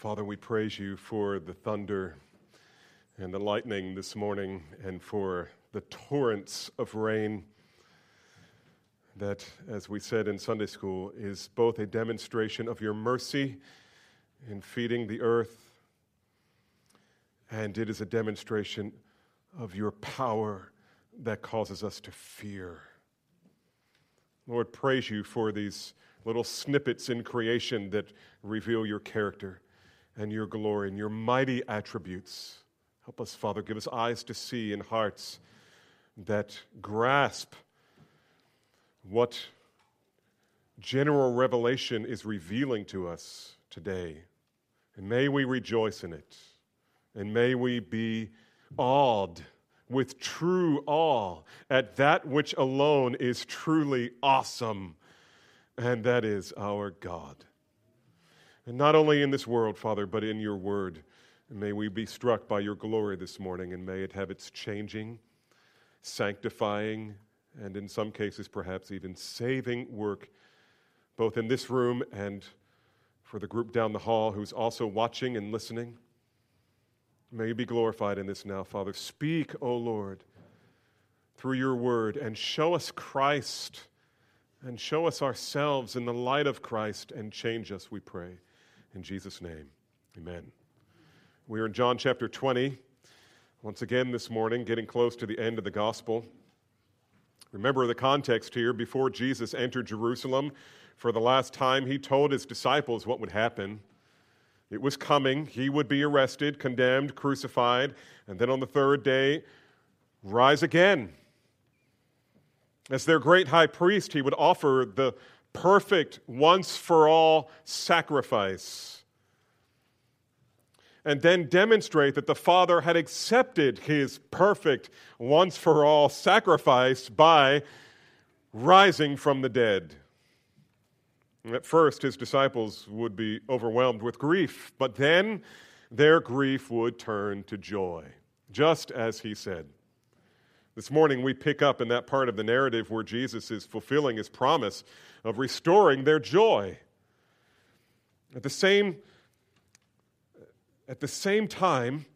Father, we praise you for the thunder and the lightning this morning and for the torrents of rain that, as we said in Sunday school, is both a demonstration of your mercy in feeding the earth and it is a demonstration of your power that causes us to fear. Lord, praise you for these little snippets in creation that reveal your character and your glory and your mighty attributes. Help us, Father. Give us eyes to see and hearts that grasp what general revelation is revealing to us today. And may we rejoice in it. And may we be awed with true awe at that which alone is truly awesome, and that is our God. And not only in this world, Father, but in your word. may we be struck by your glory this morning, and may it have its changing, sanctifying, and in some cases, perhaps even saving work, both in this room and for the group down the hall who's also watching and listening. May you be glorified in this now, Father. Speak, O Lord, through your word and show us Christ and show us ourselves in the light of Christ and change us, we pray. In Jesus' name, amen. We are in John chapter 20. Once again this morning, getting close to the end of the gospel. Remember the context here. Before Jesus entered Jerusalem for the last time, he told his disciples what would happen. It was coming. He would be arrested, condemned, crucified, and then on the third day, rise again. As their great high priest, he would offer the perfect, once for all sacrifice. And then demonstrate that the Father had accepted his perfect, once for all sacrifice by rising from the dead. At first, his disciples would be overwhelmed with grief, but then their grief would turn to joy, just as he said. This morning, we pick up in that part of the narrative where Jesus is fulfilling his promise of restoring their joy. At the same, at the same time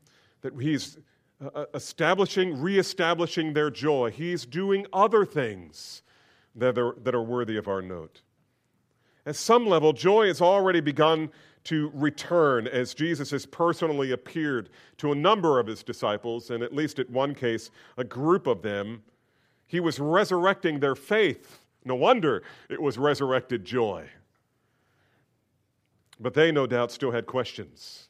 that he's uh, uh, establishing, reestablishing their joy, he's doing other things that are, that are worthy of our note. At some level, joy has already begun to return as Jesus has personally appeared to a number of his disciples, and at least at one case, a group of them. He was resurrecting their faith. No wonder it was resurrected joy. But they, no doubt, still had questions.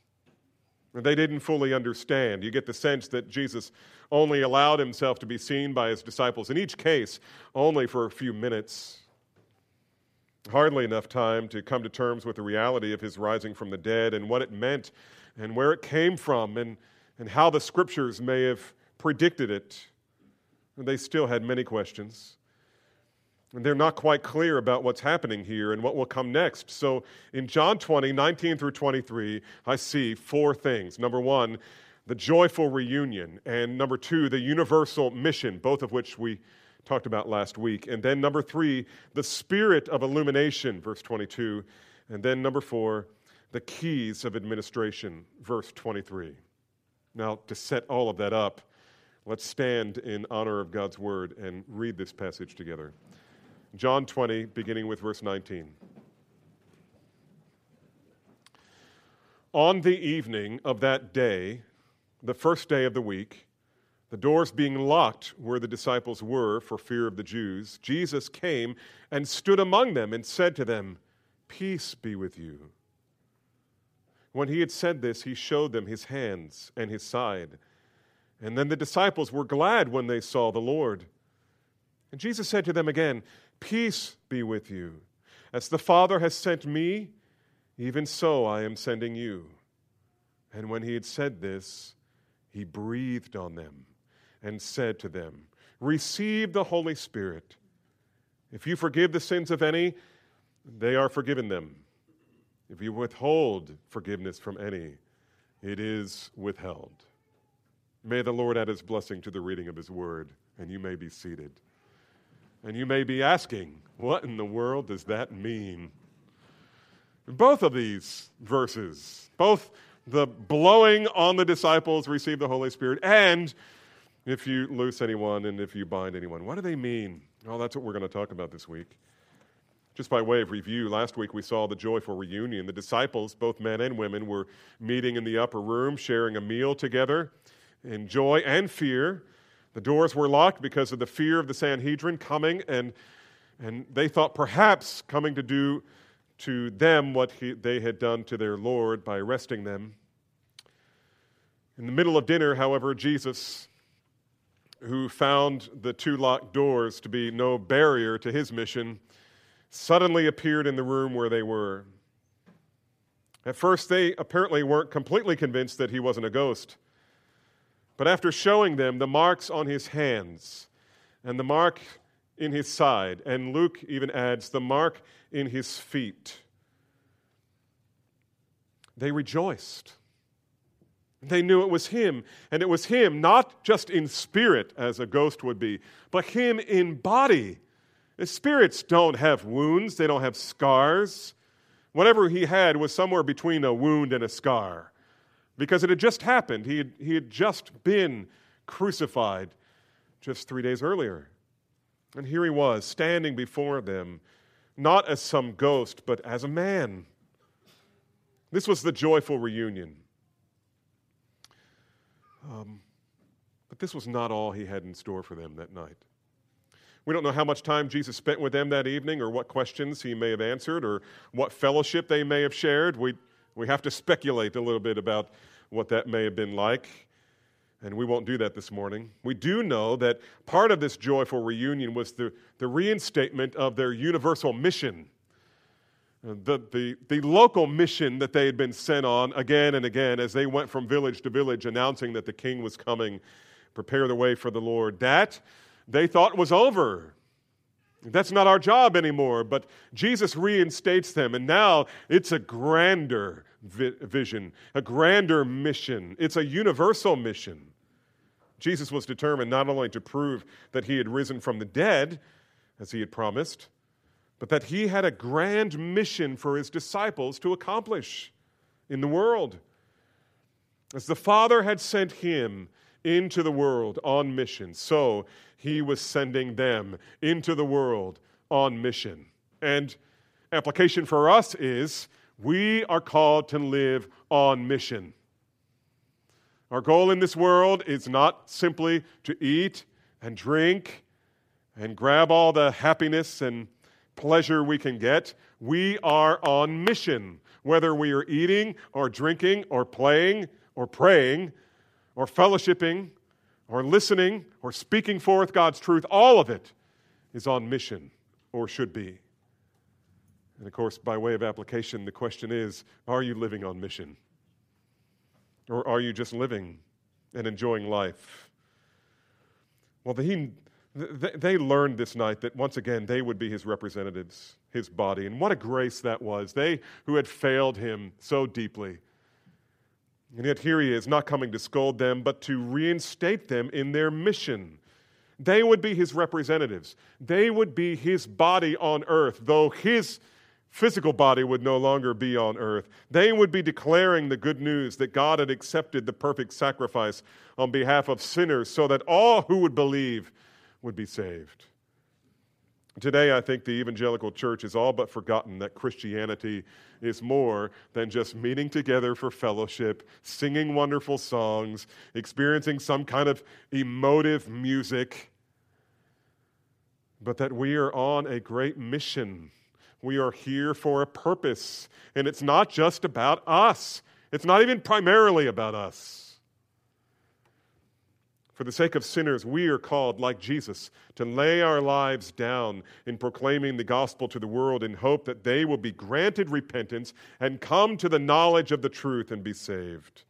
They didn't fully understand. You get the sense that Jesus only allowed himself to be seen by his disciples, in each case, only for a few minutes hardly enough time to come to terms with the reality of his rising from the dead and what it meant and where it came from and, and how the scriptures may have predicted it. And they still had many questions. And they're not quite clear about what's happening here and what will come next. So in John 20, 19 through 23, I see four things. Number one, the joyful reunion. And number two, the universal mission, both of which we talked about last week. And then number three, the spirit of illumination, verse 22. And then number four, the keys of administration, verse 23. Now, to set all of that up, let's stand in honor of God's word and read this passage together. John 20, beginning with verse 19. On the evening of that day, the first day of the week, the doors being locked where the disciples were for fear of the Jews, Jesus came and stood among them and said to them, Peace be with you. When he had said this, he showed them his hands and his side. And then the disciples were glad when they saw the Lord. And Jesus said to them again, Peace be with you. As the Father has sent me, even so I am sending you. And when he had said this, he breathed on them and said to them, Receive the Holy Spirit. If you forgive the sins of any, they are forgiven them. If you withhold forgiveness from any, it is withheld. May the Lord add his blessing to the reading of his word, and you may be seated. And you may be asking, what in the world does that mean? Both of these verses, both the blowing on the disciples, receive the Holy Spirit, and if you loose anyone and if you bind anyone. What do they mean? Well, that's what we're going to talk about this week. Just by way of review, last week we saw the joyful reunion. The disciples, both men and women, were meeting in the upper room, sharing a meal together in joy and fear. The doors were locked because of the fear of the Sanhedrin coming, and, and they thought perhaps coming to do to them what he, they had done to their Lord by arresting them. In the middle of dinner, however, Jesus, who found the two locked doors to be no barrier to his mission, suddenly appeared in the room where they were. At first, they apparently weren't completely convinced that he wasn't a ghost. But after showing them the marks on his hands and the mark in his side, and Luke even adds the mark in his feet, they rejoiced. They knew it was him, and it was him not just in spirit as a ghost would be, but him in body. The spirits don't have wounds, they don't have scars. Whatever he had was somewhere between a wound and a scar because it had just happened. He had, he had just been crucified just three days earlier. And here he was, standing before them, not as some ghost, but as a man. This was the joyful reunion. Um, but this was not all he had in store for them that night. We don't know how much time Jesus spent with them that evening, or what questions he may have answered, or what fellowship they may have shared. We we have to speculate a little bit about what that may have been like, and we won't do that this morning. We do know that part of this joyful reunion was the, the reinstatement of their universal mission. The, the, the local mission that they had been sent on again and again as they went from village to village announcing that the king was coming, prepare the way for the Lord, that they thought was over. That's not our job anymore, but Jesus reinstates them, and now it's a grander vi- vision, a grander mission. It's a universal mission. Jesus was determined not only to prove that he had risen from the dead, as he had promised, but that he had a grand mission for his disciples to accomplish in the world. As the Father had sent him into the world on mission, so he was sending them into the world on mission. And application for us is we are called to live on mission. Our goal in this world is not simply to eat and drink and grab all the happiness and pleasure we can get. We are on mission. Whether we are eating or drinking or playing or praying or fellowshipping or listening or speaking forth God's truth, all of it is on mission or should be. And of course, by way of application, the question is are you living on mission? Or are you just living and enjoying life? Well, the he, they learned this night that once again they would be his representatives, his body. And what a grace that was. They who had failed him so deeply and yet here he is, not coming to scold them, but to reinstate them in their mission. They would be his representatives. They would be his body on earth, though his physical body would no longer be on earth. They would be declaring the good news that God had accepted the perfect sacrifice on behalf of sinners so that all who would believe would be saved. Today, I think the evangelical church has all but forgotten that Christianity is more than just meeting together for fellowship, singing wonderful songs, experiencing some kind of emotive music, but that we are on a great mission. We are here for a purpose, and it's not just about us, it's not even primarily about us. For the sake of sinners, we are called, like Jesus, to lay our lives down in proclaiming the gospel to the world in hope that they will be granted repentance and come to the knowledge of the truth and be saved.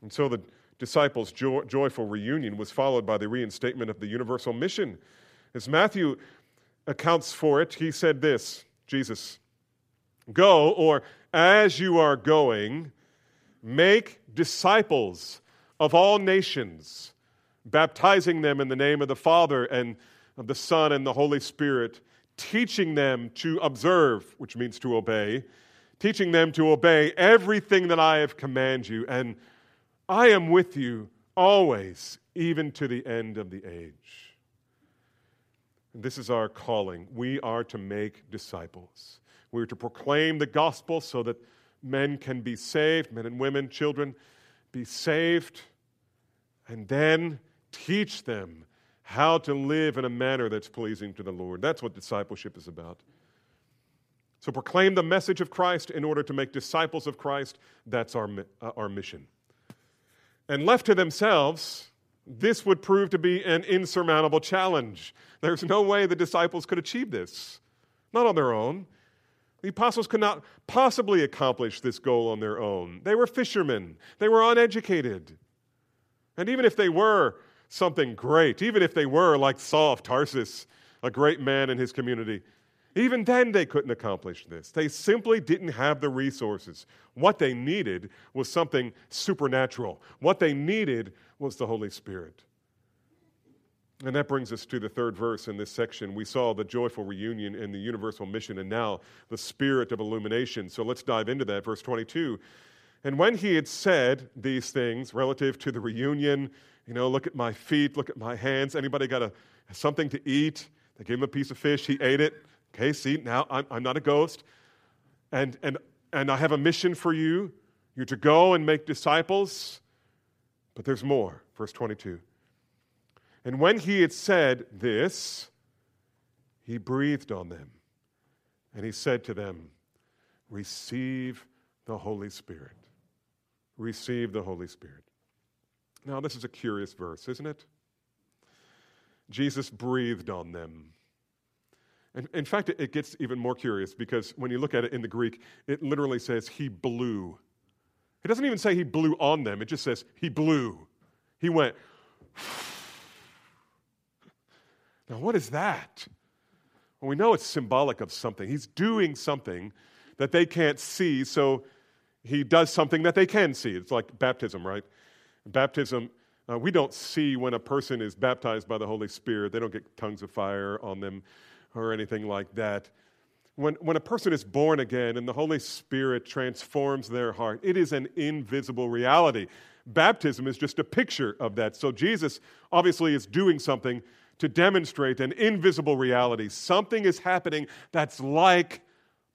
And so the disciples' joy, joyful reunion was followed by the reinstatement of the universal mission. As Matthew accounts for it, he said this Jesus, go, or as you are going, make disciples of all nations, baptizing them in the name of the Father and of the Son and the Holy Spirit, teaching them to observe, which means to obey, teaching them to obey everything that I have commanded you, and I am with you always, even to the end of the age. This is our calling. We are to make disciples. We are to proclaim the gospel so that men can be saved, men and women, children, be saved, and then teach them how to live in a manner that's pleasing to the Lord. That's what discipleship is about. So proclaim the message of Christ in order to make disciples of Christ. That's our, uh, our mission. And left to themselves, this would prove to be an insurmountable challenge. There's no way the disciples could achieve this, not on their own. The apostles could not possibly accomplish this goal on their own. They were fishermen, they were uneducated. And even if they were something great, even if they were like Saul of Tarsus, a great man in his community, even then they couldn't accomplish this. They simply didn't have the resources. What they needed was something supernatural. What they needed was the Holy Spirit. And that brings us to the third verse in this section. We saw the joyful reunion and the universal mission, and now the spirit of illumination. So let's dive into that. Verse 22. And when he had said these things relative to the reunion, you know, look at my feet, look at my hands. Anybody got a, something to eat? They gave him a piece of fish. He ate it. Okay, see, now I'm, I'm not a ghost. And, and, and I have a mission for you. You're to go and make disciples. But there's more. Verse 22. And when he had said this, he breathed on them. And he said to them, Receive the Holy Spirit. Receive the Holy Spirit. Now, this is a curious verse, isn't it? Jesus breathed on them. And in fact, it gets even more curious because when you look at it in the Greek, it literally says he blew. It doesn't even say he blew on them, it just says he blew. He went, Now, what is that? Well, we know it's symbolic of something. He's doing something that they can't see, so he does something that they can see. It's like baptism, right? Baptism, uh, we don't see when a person is baptized by the Holy Spirit, they don't get tongues of fire on them or anything like that. When, when a person is born again and the Holy Spirit transforms their heart, it is an invisible reality. Baptism is just a picture of that. So Jesus obviously is doing something to demonstrate an invisible reality. Something is happening that's like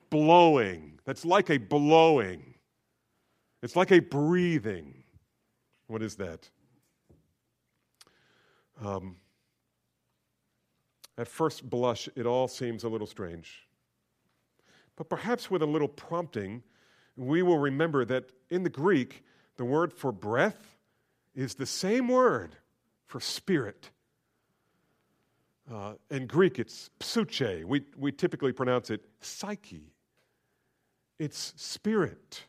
blowing, that's like a blowing. It's like a breathing. What is that? Um, at first blush, it all seems a little strange. But perhaps with a little prompting, we will remember that in the Greek, the word for breath is the same word for spirit. Uh, in Greek, it's psyche. We, we typically pronounce it psyche. It's spirit.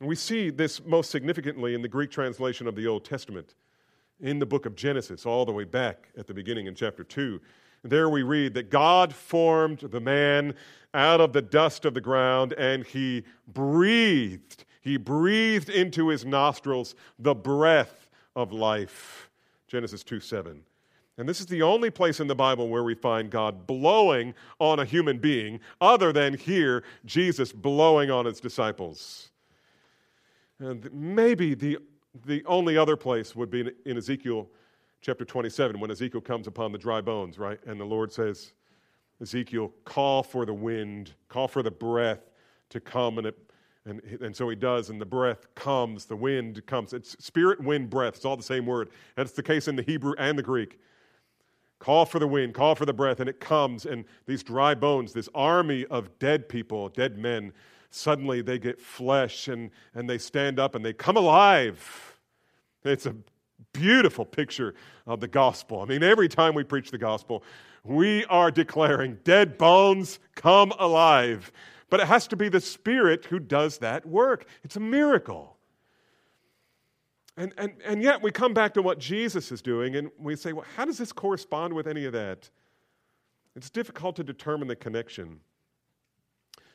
We see this most significantly in the Greek translation of the Old Testament, in the book of Genesis, all the way back at the beginning in chapter 2. There we read that God formed the man out of the dust of the ground and he breathed. He breathed into his nostrils the breath of life. Genesis 2 7. And this is the only place in the Bible where we find God blowing on a human being, other than here, Jesus blowing on his disciples. And maybe the, the only other place would be in Ezekiel chapter 27, when Ezekiel comes upon the dry bones, right? And the Lord says, Ezekiel, call for the wind, call for the breath to come, and it and, and so he does, and the breath comes, the wind comes. It's spirit, wind, breath. It's all the same word. That's the case in the Hebrew and the Greek. Call for the wind, call for the breath, and it comes. And these dry bones, this army of dead people, dead men, suddenly they get flesh and, and they stand up and they come alive. It's a beautiful picture of the gospel. I mean, every time we preach the gospel, we are declaring dead bones come alive. But it has to be the Spirit who does that work. It's a miracle. And, and, and yet we come back to what Jesus is doing and we say, well, how does this correspond with any of that? It's difficult to determine the connection.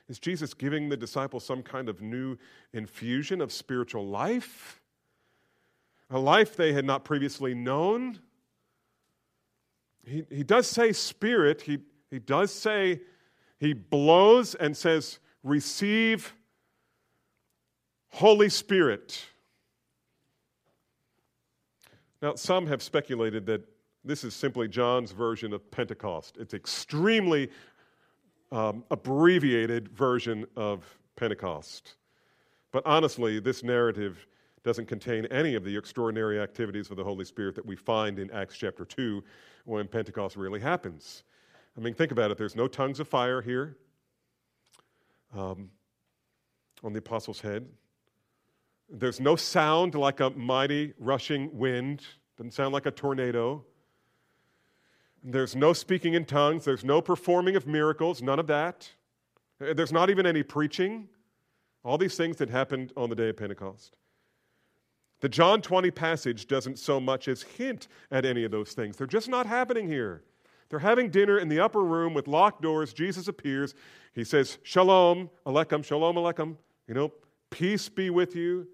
Is Jesus giving the disciples some kind of new infusion of spiritual life? A life they had not previously known? he, he does say spirit. He, he does say, he blows and says, receive Holy Spirit. Now, some have speculated that this is simply John's version of Pentecost. It's extremely um, abbreviated version of Pentecost. But honestly, this narrative doesn't contain any of the extraordinary activities of the Holy Spirit that we find in Acts chapter 2 when Pentecost really happens. I mean, think about it. There's no tongues of fire here um, on the apostles' head. There's no sound like a mighty rushing wind. Doesn't sound like a tornado. There's no speaking in tongues. There's no performing of miracles. None of that. There's not even any preaching. All these things that happened on the day of Pentecost. The John 20 passage doesn't so much as hint at any of those things. They're just not happening here. They're having dinner in the upper room with locked doors. Jesus appears. He says, Shalom, Alechem, Shalom, Alechem. You know, peace be with you.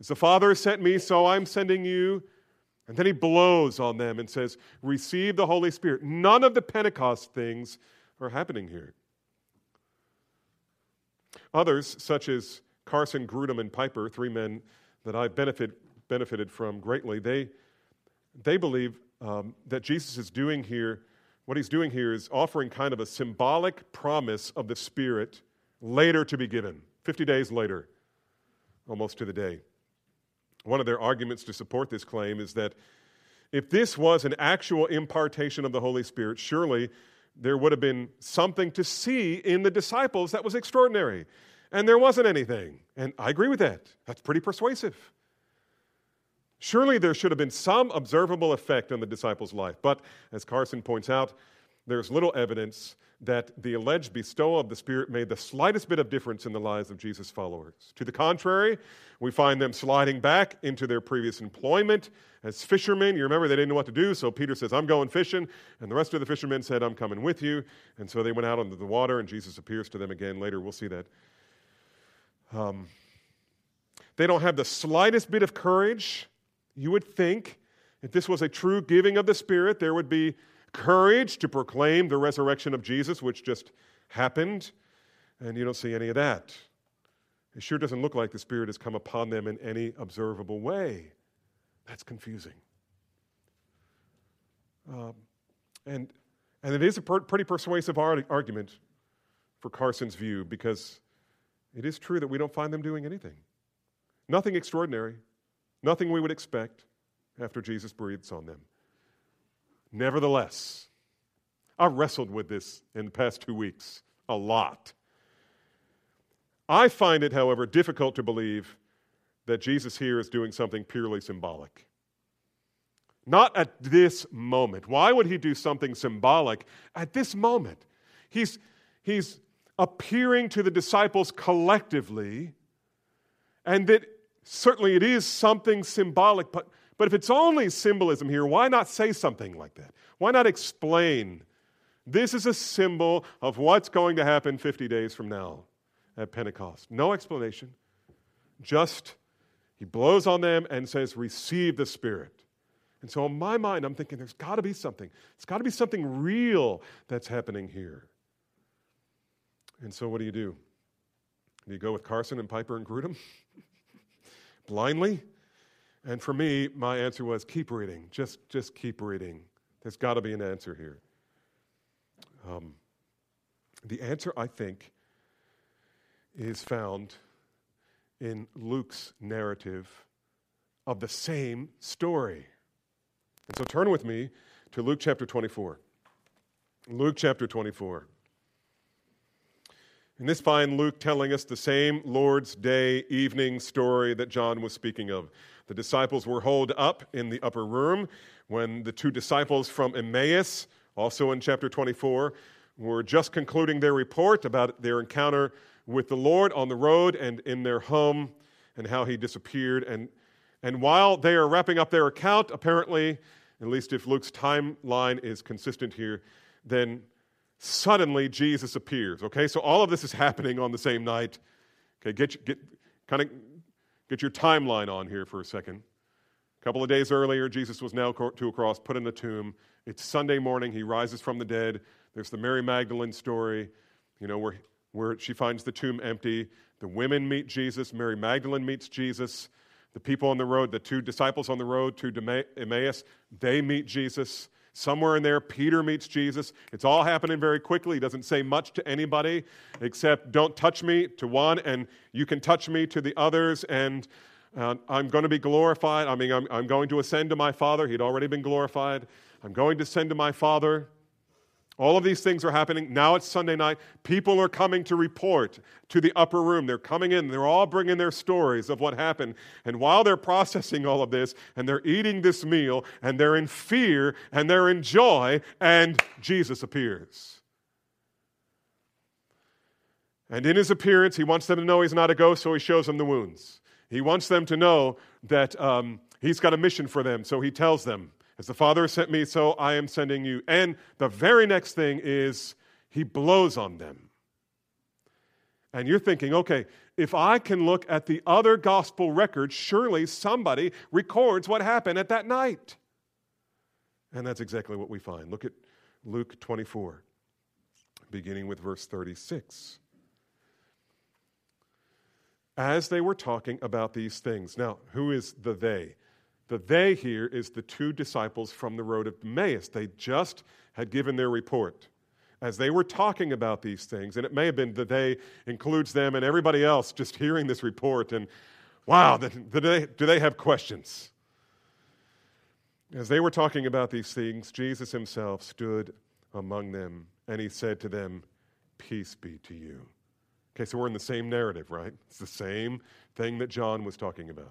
As the Father sent me, so I'm sending you. And then he blows on them and says, Receive the Holy Spirit. None of the Pentecost things are happening here. Others, such as Carson, Grudem, and Piper, three men that I've benefit, benefited from greatly, they, they believe um, that Jesus is doing here, what he's doing here is offering kind of a symbolic promise of the Spirit later to be given, 50 days later, almost to the day. One of their arguments to support this claim is that if this was an actual impartation of the Holy Spirit, surely there would have been something to see in the disciples that was extraordinary. And there wasn't anything. And I agree with that. That's pretty persuasive. Surely there should have been some observable effect on the disciples' life. But as Carson points out, there's little evidence that the alleged bestowal of the Spirit made the slightest bit of difference in the lives of Jesus' followers. To the contrary, we find them sliding back into their previous employment as fishermen. You remember they didn't know what to do, so Peter says, I'm going fishing. And the rest of the fishermen said, I'm coming with you. And so they went out onto the water, and Jesus appears to them again later. We'll see that. Um, they don't have the slightest bit of courage. You would think if this was a true giving of the Spirit, there would be courage to proclaim the resurrection of Jesus, which just happened, and you don't see any of that. It sure doesn't look like the Spirit has come upon them in any observable way. That's confusing. Um, and, and it is a per- pretty persuasive ar- argument for Carson's view because it is true that we don't find them doing anything. Nothing extraordinary, nothing we would expect after Jesus breathes on them. Nevertheless, I've wrestled with this in the past two weeks a lot. I find it, however, difficult to believe that Jesus here is doing something purely symbolic. Not at this moment. Why would he do something symbolic at this moment? He's, he's appearing to the disciples collectively, and that certainly it is something symbolic, but but if it's only symbolism here, why not say something like that? Why not explain? This is a symbol of what's going to happen 50 days from now at Pentecost. No explanation. Just he blows on them and says, Receive the Spirit. And so, in my mind, I'm thinking there's got to be something. It's got to be something real that's happening here. And so, what do you do? Do you go with Carson and Piper and Grudem? Blindly? And for me, my answer was keep reading. Just, just keep reading. There's got to be an answer here. Um, the answer, I think, is found in Luke's narrative of the same story. And so turn with me to Luke chapter 24. Luke chapter 24. And this find Luke telling us the same Lord's Day evening story that John was speaking of. The disciples were holed up in the upper room when the two disciples from Emmaus, also in chapter 24, were just concluding their report about their encounter with the Lord on the road and in their home and how he disappeared. And, and while they are wrapping up their account, apparently, at least if Luke's timeline is consistent here, then suddenly Jesus appears. Okay, so all of this is happening on the same night. Okay, get, get kind of Get your timeline on here for a second. A couple of days earlier, Jesus was nailed to a cross, put in the tomb, It's Sunday morning. He rises from the dead. There's the Mary Magdalene story, you know, where, where she finds the tomb empty. The women meet Jesus. Mary Magdalene meets Jesus. The people on the road, the two disciples on the road to Emmaus, they meet Jesus. Somewhere in there, Peter meets Jesus. It's all happening very quickly. He doesn't say much to anybody except, don't touch me to one, and you can touch me to the others, and uh, I'm going to be glorified. I mean, I'm, I'm going to ascend to my Father. He'd already been glorified. I'm going to ascend to my Father. All of these things are happening. Now it's Sunday night. People are coming to report to the upper room. They're coming in. They're all bringing their stories of what happened. And while they're processing all of this and they're eating this meal and they're in fear and they're in joy, and Jesus appears. And in his appearance, he wants them to know he's not a ghost, so he shows them the wounds. He wants them to know that um, he's got a mission for them, so he tells them as the Father sent me, so I am sending you. And the very next thing is he blows on them. And you're thinking, okay, if I can look at the other gospel records, surely somebody records what happened at that night. And that's exactly what we find. Look at Luke 24, beginning with verse 36. As they were talking about these things. Now, who is the they? The they here is the two disciples from the road of Emmaus. They just had given their report. As they were talking about these things, and it may have been that they includes them and everybody else just hearing this report, and wow, do they, do they have questions? As they were talking about these things, Jesus himself stood among them and he said to them, Peace be to you. Okay, so we're in the same narrative, right? It's the same thing that John was talking about.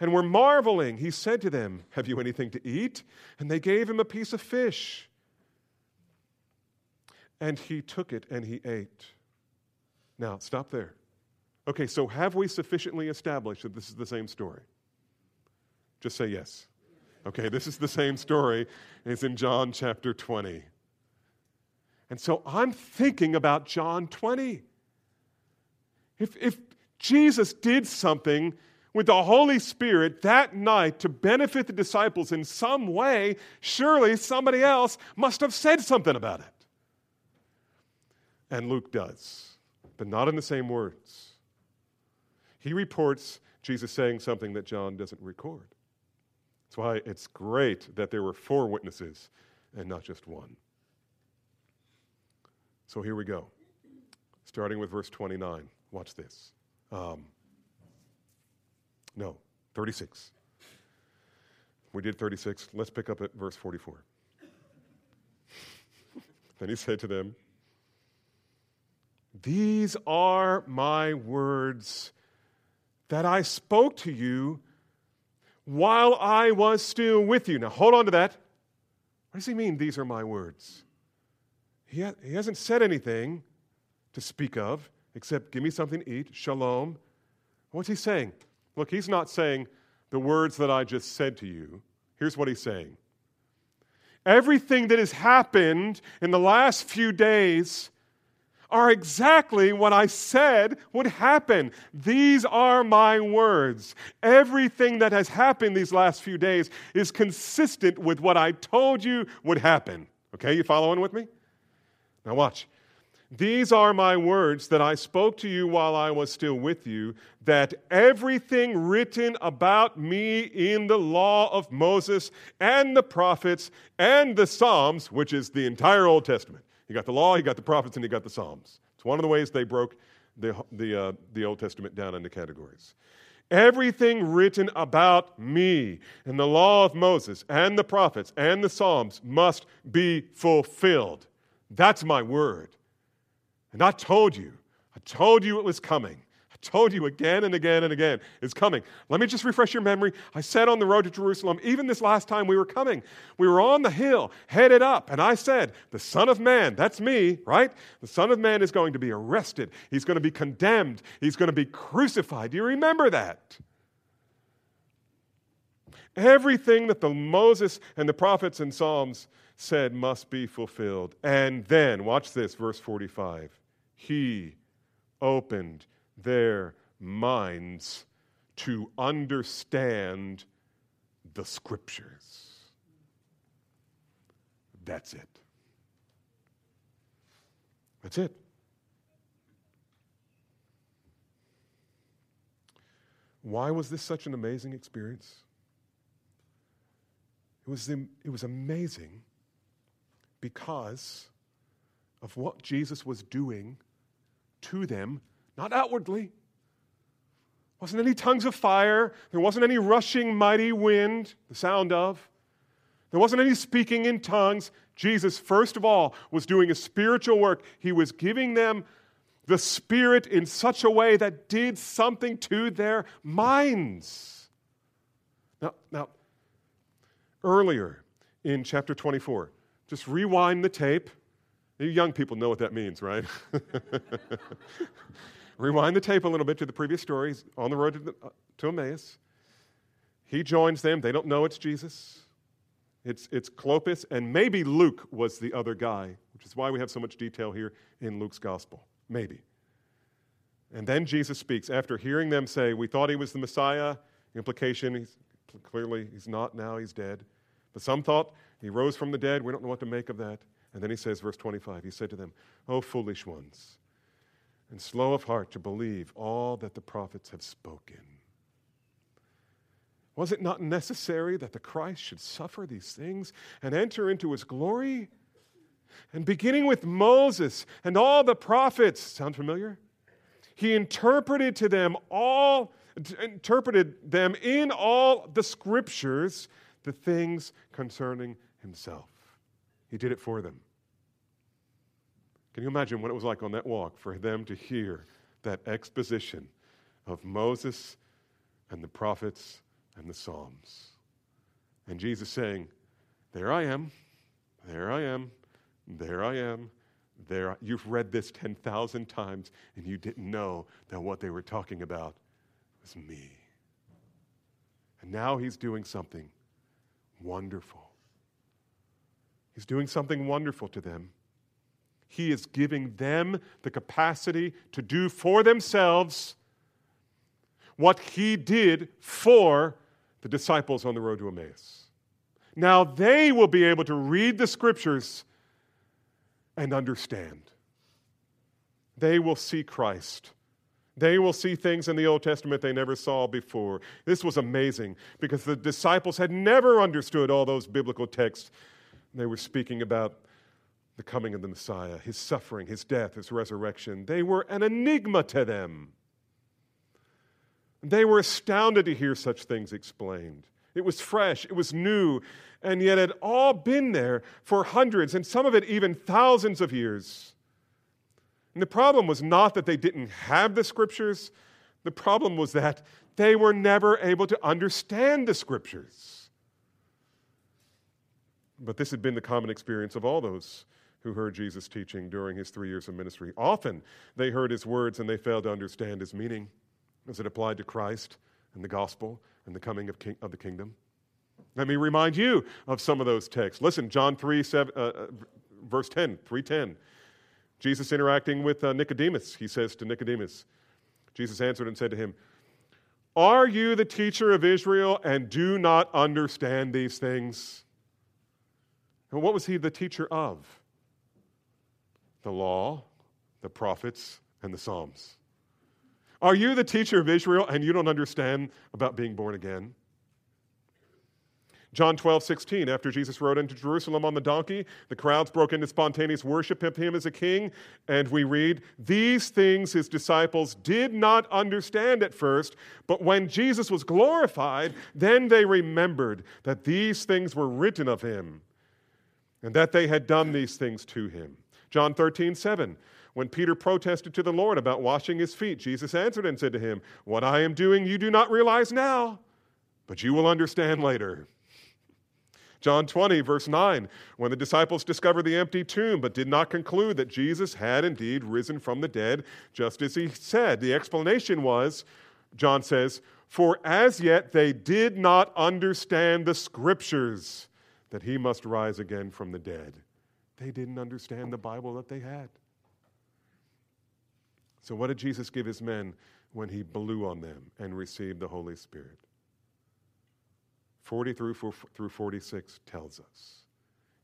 and were marveling, he said to them, Have you anything to eat? And they gave him a piece of fish. And he took it and he ate. Now, stop there. Okay, so have we sufficiently established that this is the same story? Just say yes. Okay, this is the same story. It's in John chapter 20. And so I'm thinking about John 20. If, if Jesus did something with the Holy Spirit that night to benefit the disciples in some way, surely somebody else must have said something about it. And Luke does, but not in the same words. He reports Jesus saying something that John doesn't record. That's why it's great that there were four witnesses and not just one. So here we go. Starting with verse 29. Watch this. Um, no, 36. We did 36. Let's pick up at verse 44. then he said to them, These are my words that I spoke to you while I was still with you. Now, hold on to that. What does he mean, these are my words? He, ha- he hasn't said anything to speak of except give me something to eat, shalom. What's he saying? Look, he's not saying the words that I just said to you. Here's what he's saying Everything that has happened in the last few days are exactly what I said would happen. These are my words. Everything that has happened these last few days is consistent with what I told you would happen. Okay, you following with me? Now, watch. These are my words that I spoke to you while I was still with you, that everything written about me in the law of Moses and the prophets and the Psalms, which is the entire Old Testament. You got the law, you got the prophets, and you got the Psalms. It's one of the ways they broke the, the, uh, the Old Testament down into categories. Everything written about me in the law of Moses and the prophets and the Psalms must be fulfilled. That's my word. And I told you, I told you it was coming. I told you again and again and again, it's coming. Let me just refresh your memory. I said on the road to Jerusalem, even this last time we were coming, we were on the hill, headed up, and I said, The Son of Man, that's me, right? The Son of Man is going to be arrested. He's going to be condemned. He's going to be crucified. Do you remember that? Everything that the Moses and the prophets and Psalms said must be fulfilled. And then, watch this, verse 45. He opened their minds to understand the scriptures. That's it. That's it. Why was this such an amazing experience? It was, it was amazing because of what Jesus was doing to them not outwardly. Wasn't any tongues of fire. There wasn't any rushing mighty wind, the sound of. There wasn't any speaking in tongues. Jesus, first of all, was doing a spiritual work. He was giving them the Spirit in such a way that did something to their minds. Now, now earlier in chapter 24, just rewind the tape. You young people know what that means, right? Rewind the tape a little bit to the previous story. He's on the road to, the, uh, to Emmaus. He joins them. They don't know it's Jesus. It's, it's Cleopas, and maybe Luke was the other guy, which is why we have so much detail here in Luke's gospel. Maybe. And then Jesus speaks. After hearing them say, We thought he was the Messiah, implication, he's, clearly he's not now, he's dead. But some thought he rose from the dead. We don't know what to make of that. And then he says, verse 25, he said to them, O foolish ones, and slow of heart to believe all that the prophets have spoken. Was it not necessary that the Christ should suffer these things and enter into his glory? And beginning with Moses and all the prophets, sound familiar? He interpreted to them all, interpreted them in all the scriptures the things concerning himself. He did it for them. Can you imagine what it was like on that walk for them to hear that exposition of Moses and the prophets and the Psalms? And Jesus saying, There I am, there I am, there I am, there. You've read this 10,000 times and you didn't know that what they were talking about was me. And now he's doing something wonderful. He's doing something wonderful to them. He is giving them the capacity to do for themselves what He did for the disciples on the road to Emmaus. Now they will be able to read the scriptures and understand. They will see Christ. They will see things in the Old Testament they never saw before. This was amazing because the disciples had never understood all those biblical texts. They were speaking about the coming of the Messiah, his suffering, his death, his resurrection. They were an enigma to them. They were astounded to hear such things explained. It was fresh, it was new, and yet it had all been there for hundreds, and some of it even thousands of years. And the problem was not that they didn't have the scriptures, the problem was that they were never able to understand the scriptures. But this had been the common experience of all those who heard Jesus teaching during his three years of ministry. Often they heard his words and they failed to understand his meaning as it applied to Christ and the gospel and the coming of, king, of the kingdom. Let me remind you of some of those texts. Listen, John 3, 7, uh, uh verse 10, 310. Jesus interacting with uh, Nicodemus, he says to Nicodemus, Jesus answered and said to him, Are you the teacher of Israel and do not understand these things? And what was he the teacher of? the law, the prophets, and the Psalms. Are you the teacher of Israel and you don't understand about being born again? John 12, 16, after Jesus rode into Jerusalem on the donkey, the crowds broke into spontaneous worship of him as a king. And we read, These things his disciples did not understand at first, but when Jesus was glorified, then they remembered that these things were written of him and that they had done these things to him. John 13, 7. When Peter protested to the Lord about washing his feet, Jesus answered and said to him, What I am doing you do not realize now, but you will understand later. John 20, verse 9, when the disciples discovered the empty tomb but did not conclude that Jesus had indeed risen from the dead, just as he said. The explanation was, John says, For as yet they did not understand the scriptures that he must rise again from the dead. They didn't understand the Bible that they had. So, what did Jesus give his men when he blew on them and received the Holy Spirit? 40 through, through 46 tells us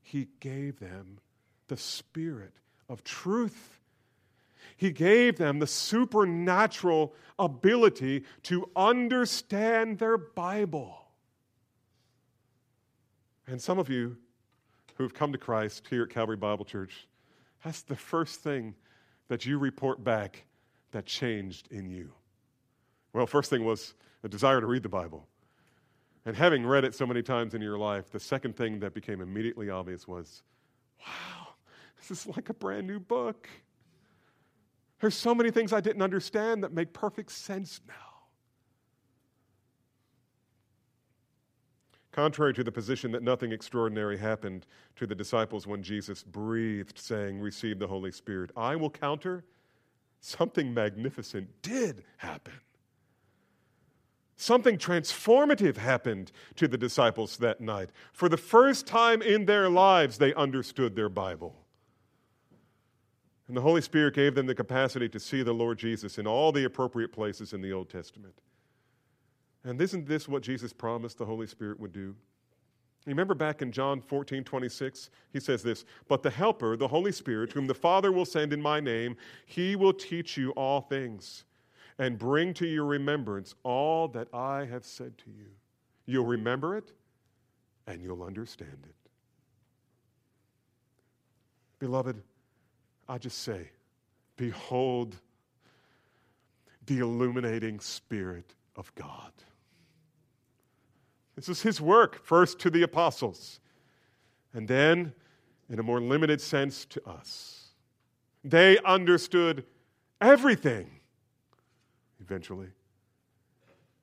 he gave them the Spirit of truth. He gave them the supernatural ability to understand their Bible. And some of you who've come to Christ here at Calvary Bible Church, that's the first thing that you report back that changed in you. Well, first thing was a desire to read the Bible. And having read it so many times in your life, the second thing that became immediately obvious was wow, this is like a brand new book. There's so many things I didn't understand that make perfect sense now. Contrary to the position that nothing extraordinary happened to the disciples when Jesus breathed, saying, Receive the Holy Spirit, I will counter something magnificent did happen. Something transformative happened to the disciples that night. For the first time in their lives, they understood their Bible. And the Holy Spirit gave them the capacity to see the Lord Jesus in all the appropriate places in the Old Testament. And isn't this what Jesus promised the Holy Spirit would do? Remember back in John 14, 26, he says this But the Helper, the Holy Spirit, whom the Father will send in my name, he will teach you all things and bring to your remembrance all that I have said to you. You'll remember it and you'll understand it. Beloved, I just say, behold the illuminating Spirit of God. This is his work, first to the apostles, and then, in a more limited sense, to us. They understood everything eventually.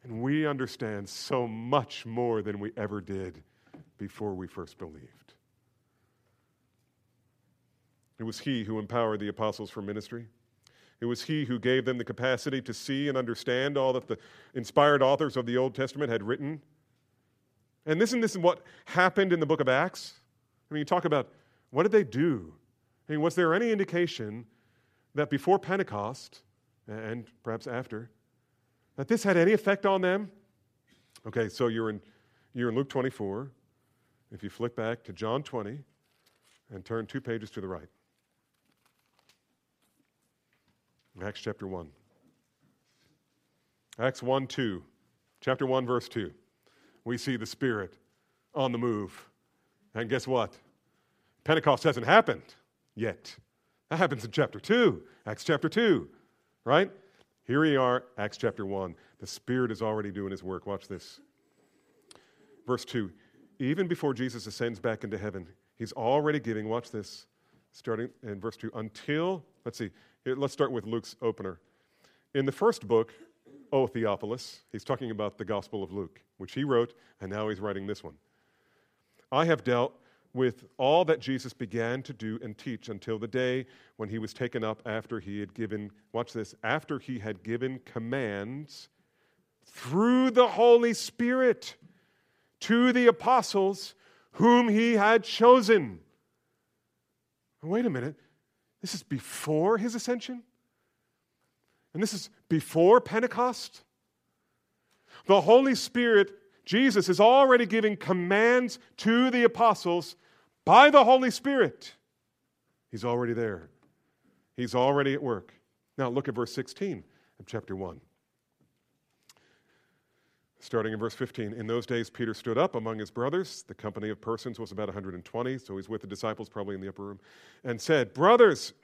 And we understand so much more than we ever did before we first believed. It was He who empowered the apostles for ministry. It was He who gave them the capacity to see and understand all that the inspired authors of the Old Testament had written. And isn't this what happened in the book of Acts? I mean, you talk about what did they do? I mean, was there any indication that before Pentecost, and perhaps after, that this had any effect on them? Okay, so you're in, you're in Luke 24. If you flick back to John 20 and turn two pages to the right, Acts chapter 1. Acts 1 2, chapter 1, verse 2. We see the Spirit on the move. And guess what? Pentecost hasn't happened yet. That happens in chapter 2, Acts chapter 2 right? Here we are, Acts chapter 1. The Spirit is already doing his work. Watch this. Verse 2 Even before Jesus ascends back into heaven, he's already giving, watch this, starting in verse 2, until, let's see, let's start with Luke's opener. In the first book, O Theophilus, he's talking about the Gospel of Luke, which he wrote, and now he's writing this one. I have dealt with all that Jesus began to do and teach until the day when he was taken up after he had given, watch this, after he had given commands through the Holy Spirit to the apostles whom he had chosen. Wait a minute. This is before his ascension? And this is before Pentecost? The Holy Spirit Jesus is already giving commands to the apostles by the Holy Spirit. He's already there, He's already at work. Now, look at verse 16 of chapter 1. Starting in verse 15, in those days Peter stood up among his brothers. The company of persons was about 120, so he's with the disciples, probably in the upper room, and said, Brothers,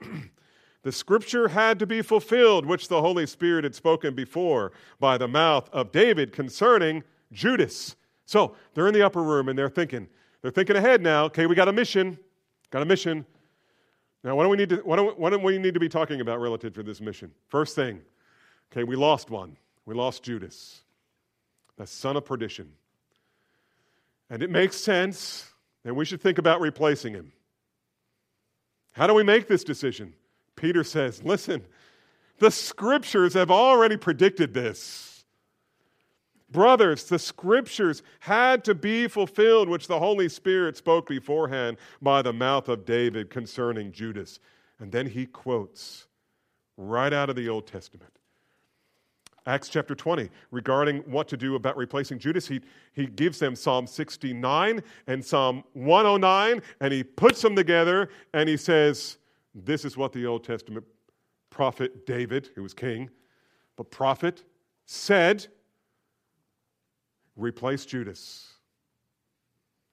the scripture had to be fulfilled, which the Holy Spirit had spoken before by the mouth of David concerning Judas. So they're in the upper room and they're thinking, they're thinking ahead now. Okay, we got a mission. Got a mission. Now, what do we need to, what do, what do we need to be talking about relative to this mission? First thing, okay, we lost one. We lost Judas, the son of perdition. And it makes sense that we should think about replacing him. How do we make this decision? Peter says, listen, the scriptures have already predicted this. Brothers, the scriptures had to be fulfilled, which the Holy Spirit spoke beforehand by the mouth of David concerning Judas. And then he quotes right out of the Old Testament. Acts chapter 20, regarding what to do about replacing Judas, he, he gives them Psalm 69 and Psalm 109, and he puts them together and he says, This is what the Old Testament prophet David, who was king, but prophet, said replace Judas.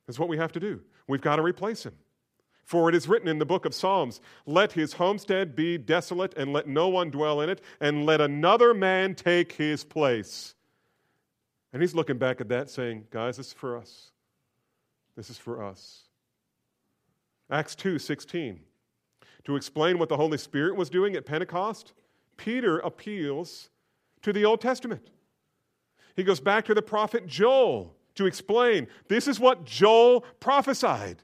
That's what we have to do. We've got to replace him. For it is written in the book of Psalms Let his homestead be desolate, and let no one dwell in it, and let another man take his place. And he's looking back at that saying, Guys, this is for us. This is for us. Acts 2 16. To explain what the Holy Spirit was doing at Pentecost, Peter appeals to the Old Testament. He goes back to the prophet Joel to explain this is what Joel prophesied.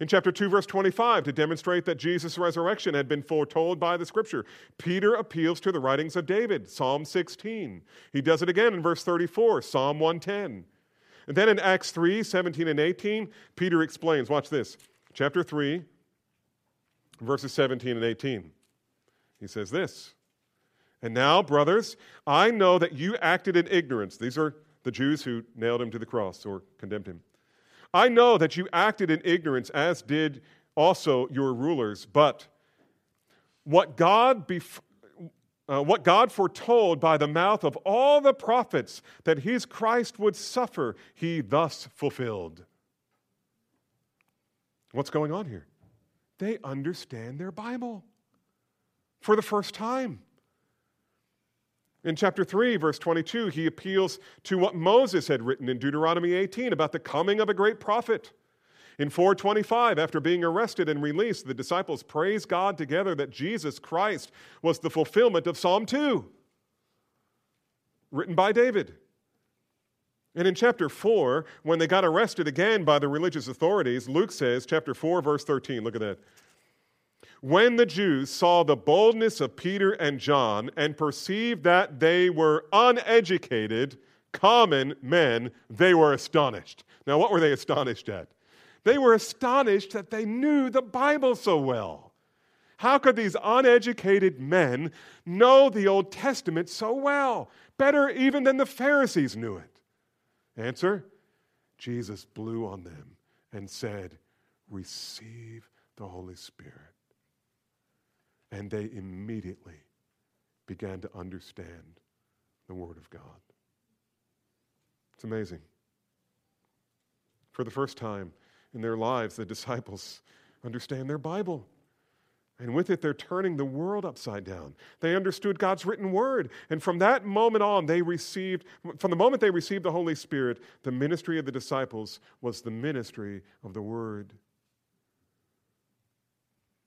In chapter 2, verse 25, to demonstrate that Jesus' resurrection had been foretold by the scripture, Peter appeals to the writings of David, Psalm 16. He does it again in verse 34, Psalm 110. And then in Acts 3, 17 and 18, Peter explains, watch this, chapter 3, verses 17 and 18. He says this And now, brothers, I know that you acted in ignorance. These are the Jews who nailed him to the cross or condemned him. I know that you acted in ignorance, as did also your rulers, but what God, uh, what God foretold by the mouth of all the prophets that his Christ would suffer, he thus fulfilled. What's going on here? They understand their Bible for the first time. In chapter 3, verse 22, he appeals to what Moses had written in Deuteronomy 18 about the coming of a great prophet. In 425, after being arrested and released, the disciples praise God together that Jesus Christ was the fulfillment of Psalm 2, written by David. And in chapter 4, when they got arrested again by the religious authorities, Luke says, chapter 4, verse 13, look at that. When the Jews saw the boldness of Peter and John and perceived that they were uneducated, common men, they were astonished. Now, what were they astonished at? They were astonished that they knew the Bible so well. How could these uneducated men know the Old Testament so well? Better even than the Pharisees knew it. Answer Jesus blew on them and said, Receive the Holy Spirit. And they immediately began to understand the Word of God. It's amazing. For the first time in their lives, the disciples understand their Bible. And with it, they're turning the world upside down. They understood God's written word. And from that moment on, they received, from the moment they received the Holy Spirit, the ministry of the disciples was the ministry of the word.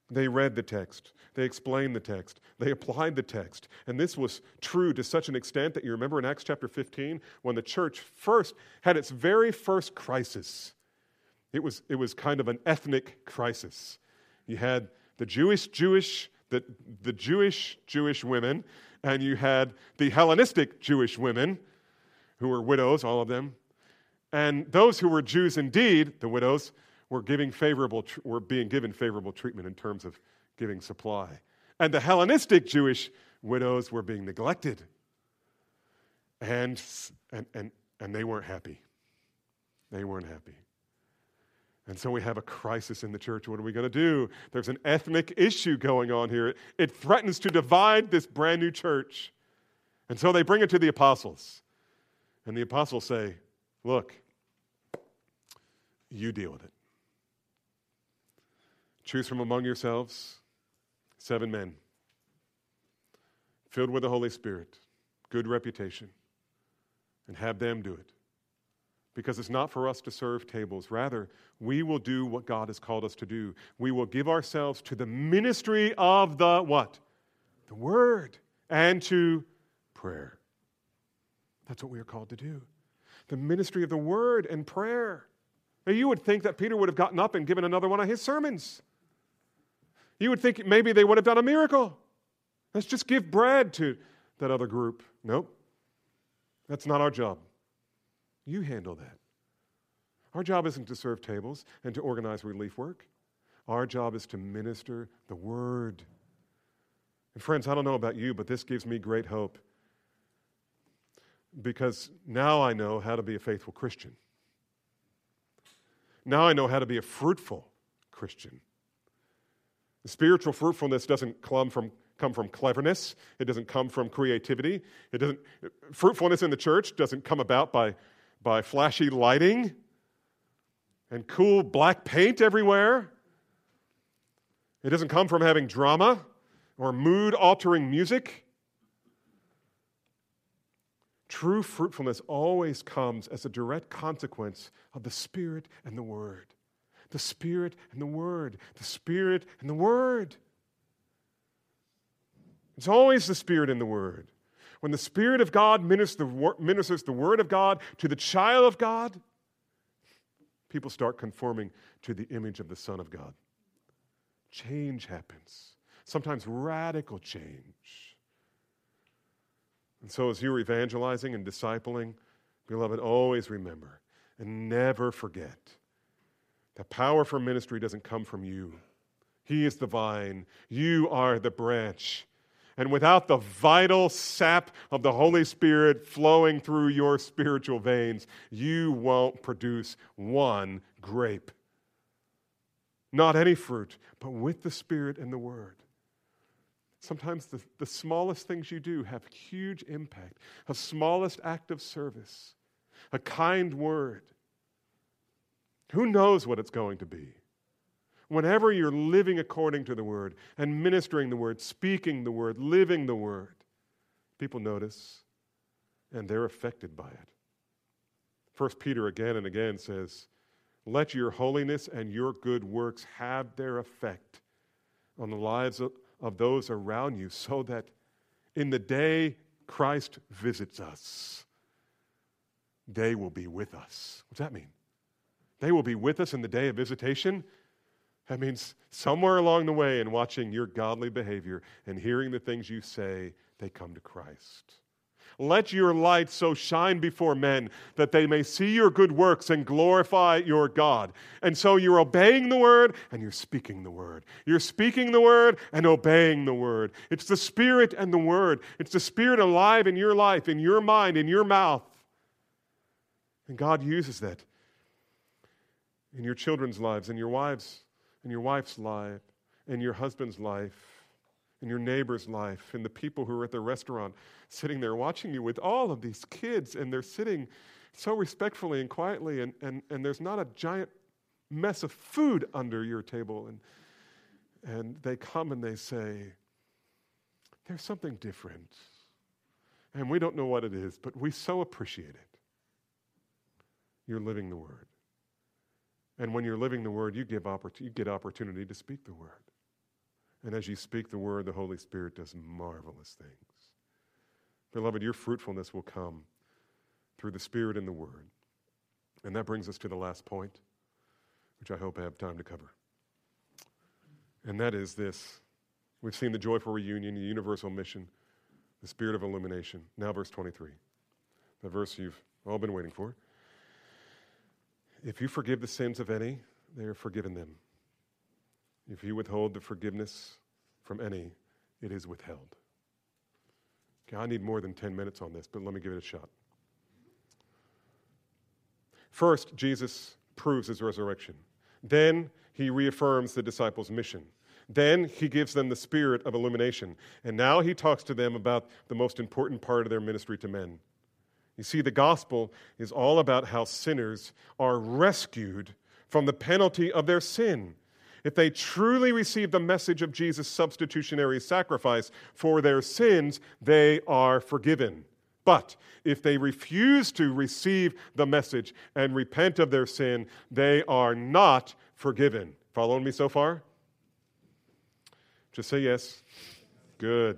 They read the text. They explained the text. They applied the text. And this was true to such an extent that you remember in Acts chapter 15 when the church first had its very first crisis. It was, it was kind of an ethnic crisis. You had the Jewish Jewish the, the Jewish Jewish women, and you had the Hellenistic Jewish women who were widows, all of them. And those who were Jews indeed, the widows, were, giving favorable, were being given favorable treatment in terms of giving supply. And the Hellenistic Jewish widows were being neglected. And, and, and, and they weren't happy. They weren't happy. And so we have a crisis in the church. What are we going to do? There's an ethnic issue going on here. It threatens to divide this brand new church. And so they bring it to the apostles. And the apostles say, Look, you deal with it. Choose from among yourselves seven men filled with the Holy Spirit, good reputation, and have them do it. Because it's not for us to serve tables. Rather, we will do what God has called us to do. We will give ourselves to the ministry of the what? The Word and to prayer. That's what we are called to do. The ministry of the Word and prayer. Now, you would think that Peter would have gotten up and given another one of his sermons. You would think maybe they would have done a miracle. Let's just give bread to that other group. Nope. That's not our job. You handle that. Our job isn't to serve tables and to organize relief work. Our job is to minister the word. And friends, I don't know about you, but this gives me great hope because now I know how to be a faithful Christian. Now I know how to be a fruitful Christian. Spiritual fruitfulness doesn't come from, come from cleverness. It doesn't come from creativity. It doesn't, fruitfulness in the church doesn't come about by, by flashy lighting and cool black paint everywhere. It doesn't come from having drama or mood altering music. True fruitfulness always comes as a direct consequence of the Spirit and the Word. The Spirit and the Word. The Spirit and the Word. It's always the Spirit and the Word. When the Spirit of God ministers the Word of God to the child of God, people start conforming to the image of the Son of God. Change happens, sometimes radical change. And so, as you're evangelizing and discipling, beloved, always remember and never forget that power for ministry doesn't come from you. He is the vine, you are the branch. And without the vital sap of the Holy Spirit flowing through your spiritual veins, you won't produce one grape. Not any fruit, but with the Spirit and the Word. Sometimes the, the smallest things you do have huge impact. A smallest act of service, a kind word. Who knows what it's going to be? Whenever you're living according to the word and ministering the word, speaking the word, living the word, people notice and they're affected by it. First Peter again and again says, Let your holiness and your good works have their effect on the lives of, of those around you so that in the day Christ visits us, they will be with us. What's that mean? They will be with us in the day of visitation. That means somewhere along the way, in watching your godly behavior and hearing the things you say, they come to Christ. Let your light so shine before men that they may see your good works and glorify your God. And so you're obeying the word and you're speaking the word. You're speaking the word and obeying the word. It's the Spirit and the word. It's the Spirit alive in your life, in your mind, in your mouth. And God uses that in your children's lives, in your wives, in your wife's life, in your husband's life in your neighbor's life, in the people who are at the restaurant sitting there watching you with all of these kids, and they're sitting so respectfully and quietly, and, and, and there's not a giant mess of food under your table. And, and they come and they say, There's something different. And we don't know what it is, but we so appreciate it. You're living the word. And when you're living the word, you, give oppor- you get opportunity to speak the word. And as you speak the word, the Holy Spirit does marvelous things. Beloved, your fruitfulness will come through the Spirit and the Word. And that brings us to the last point, which I hope I have time to cover. And that is this we've seen the joyful reunion, the universal mission, the spirit of illumination. Now, verse 23, the verse you've all been waiting for. If you forgive the sins of any, they are forgiven them. If you withhold the forgiveness from any, it is withheld. Okay, I need more than 10 minutes on this, but let me give it a shot. First, Jesus proves his resurrection. Then he reaffirms the disciples' mission. Then he gives them the spirit of illumination. And now he talks to them about the most important part of their ministry to men. You see, the gospel is all about how sinners are rescued from the penalty of their sin if they truly receive the message of Jesus' substitutionary sacrifice for their sins, they are forgiven. But if they refuse to receive the message and repent of their sin, they are not forgiven. Following me so far? Just say yes. Good.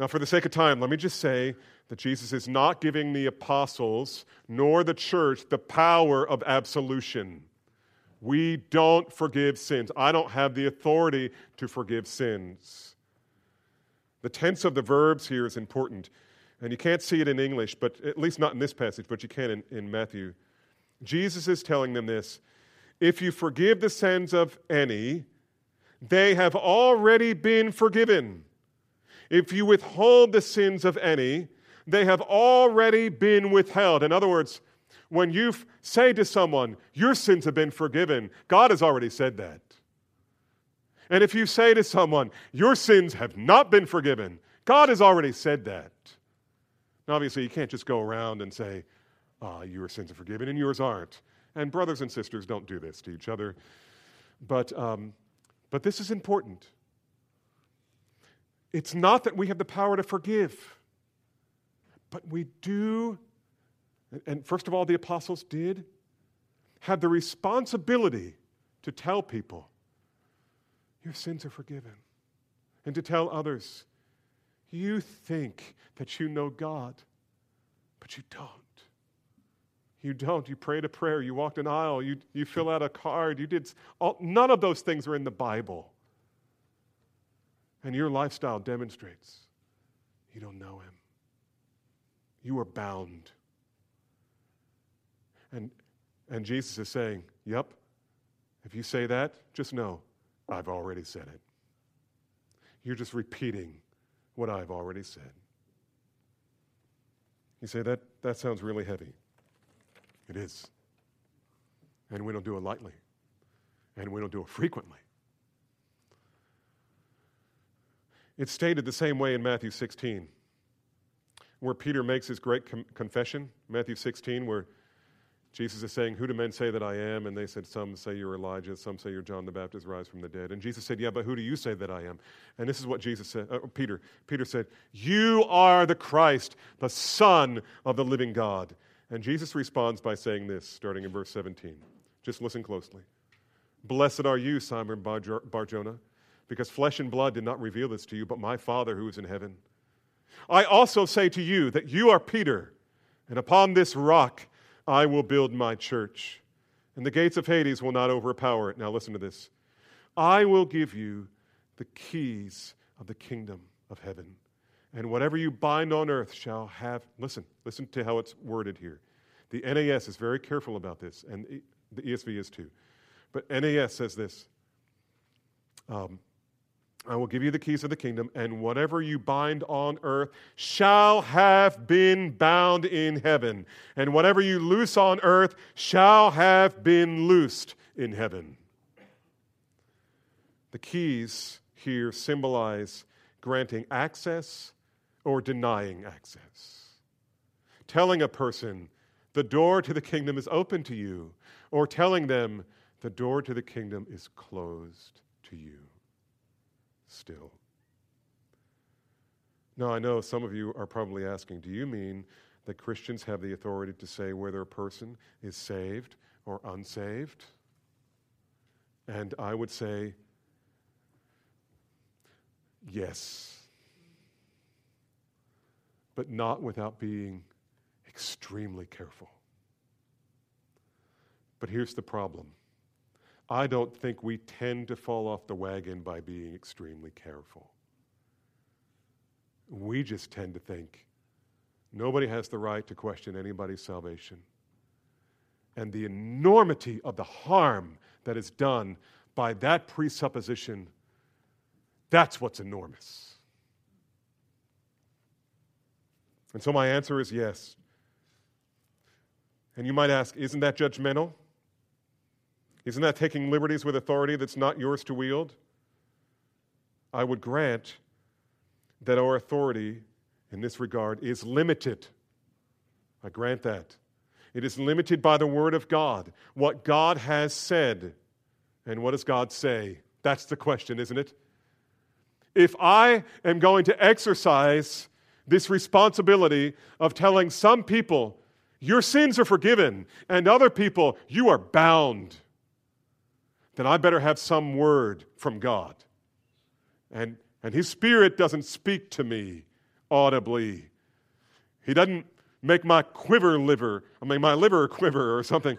Now, for the sake of time, let me just say that Jesus is not giving the apostles nor the church the power of absolution. We don't forgive sins. I don't have the authority to forgive sins. The tense of the verbs here is important. And you can't see it in English, but at least not in this passage, but you can in, in Matthew. Jesus is telling them this If you forgive the sins of any, they have already been forgiven. If you withhold the sins of any, they have already been withheld. In other words, when you say to someone, Your sins have been forgiven, God has already said that. And if you say to someone, Your sins have not been forgiven, God has already said that. Now, obviously, you can't just go around and say, oh, Your sins are forgiven and yours aren't. And brothers and sisters don't do this to each other. But, um, but this is important. It's not that we have the power to forgive, but we do and first of all, the apostles did, have the responsibility to tell people, Your sins are forgiven. And to tell others, You think that you know God, but you don't. You don't. You prayed a prayer. You walked an aisle. You, you fill out a card. You did. All, none of those things are in the Bible. And your lifestyle demonstrates you don't know Him. You are bound and, and Jesus is saying, Yep, if you say that, just know I've already said it. You're just repeating what I've already said. You say, that, that sounds really heavy. It is. And we don't do it lightly, and we don't do it frequently. It's stated the same way in Matthew 16, where Peter makes his great com- confession. Matthew 16, where Jesus is saying, Who do men say that I am? And they said, Some say you're Elijah, some say you're John the Baptist, rise from the dead. And Jesus said, Yeah, but who do you say that I am? And this is what Jesus said, uh, Peter. Peter said, You are the Christ, the Son of the living God. And Jesus responds by saying this, starting in verse 17. Just listen closely. Blessed are you, Simon Bar Jonah, because flesh and blood did not reveal this to you, but my Father who is in heaven. I also say to you that you are Peter, and upon this rock, I will build my church, and the gates of Hades will not overpower it. Now, listen to this I will give you the keys of the kingdom of heaven. And whatever you bind on earth shall have, listen, listen to how it's worded here. The NAS is very careful about this, and the ESV is too. But NAS says this um, I will give you the keys of the kingdom, and whatever you bind on earth shall have been bound in heaven, and whatever you loose on earth shall have been loosed in heaven. The keys here symbolize granting access or denying access. Telling a person the door to the kingdom is open to you, or telling them the door to the kingdom is closed to you still. Now, I know some of you are probably asking do you mean that Christians have the authority to say whether a person is saved or unsaved? And I would say, yes. But not without being extremely careful. But here's the problem I don't think we tend to fall off the wagon by being extremely careful. We just tend to think nobody has the right to question anybody's salvation. And the enormity of the harm that is done by that presupposition, that's what's enormous. And so my answer is yes. And you might ask, isn't that judgmental? Isn't that taking liberties with authority that's not yours to wield? I would grant that our authority in this regard is limited. I grant that. It is limited by the Word of God, what God has said. And what does God say? That's the question, isn't it? If I am going to exercise this responsibility of telling some people, your sins are forgiven, and other people, you are bound, then I better have some word from God. And, and His Spirit doesn't speak to me audibly. He doesn't make my quiver liver, I mean, my liver quiver or something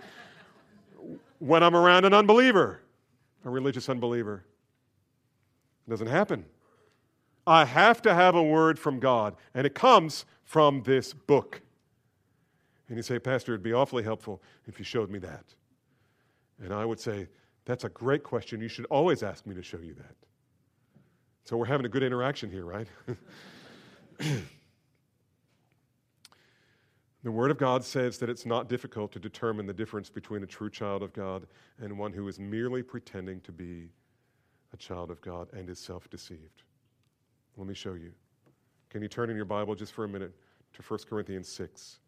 when I'm around an unbeliever, a religious unbeliever. It doesn't happen. I have to have a word from God, and it comes from this book. And you say, Pastor, it'd be awfully helpful if you showed me that. And I would say, That's a great question. You should always ask me to show you that. So we're having a good interaction here, right? the Word of God says that it's not difficult to determine the difference between a true child of God and one who is merely pretending to be a child of God and is self deceived. Let me show you. Can you turn in your Bible just for a minute to 1 Corinthians 6?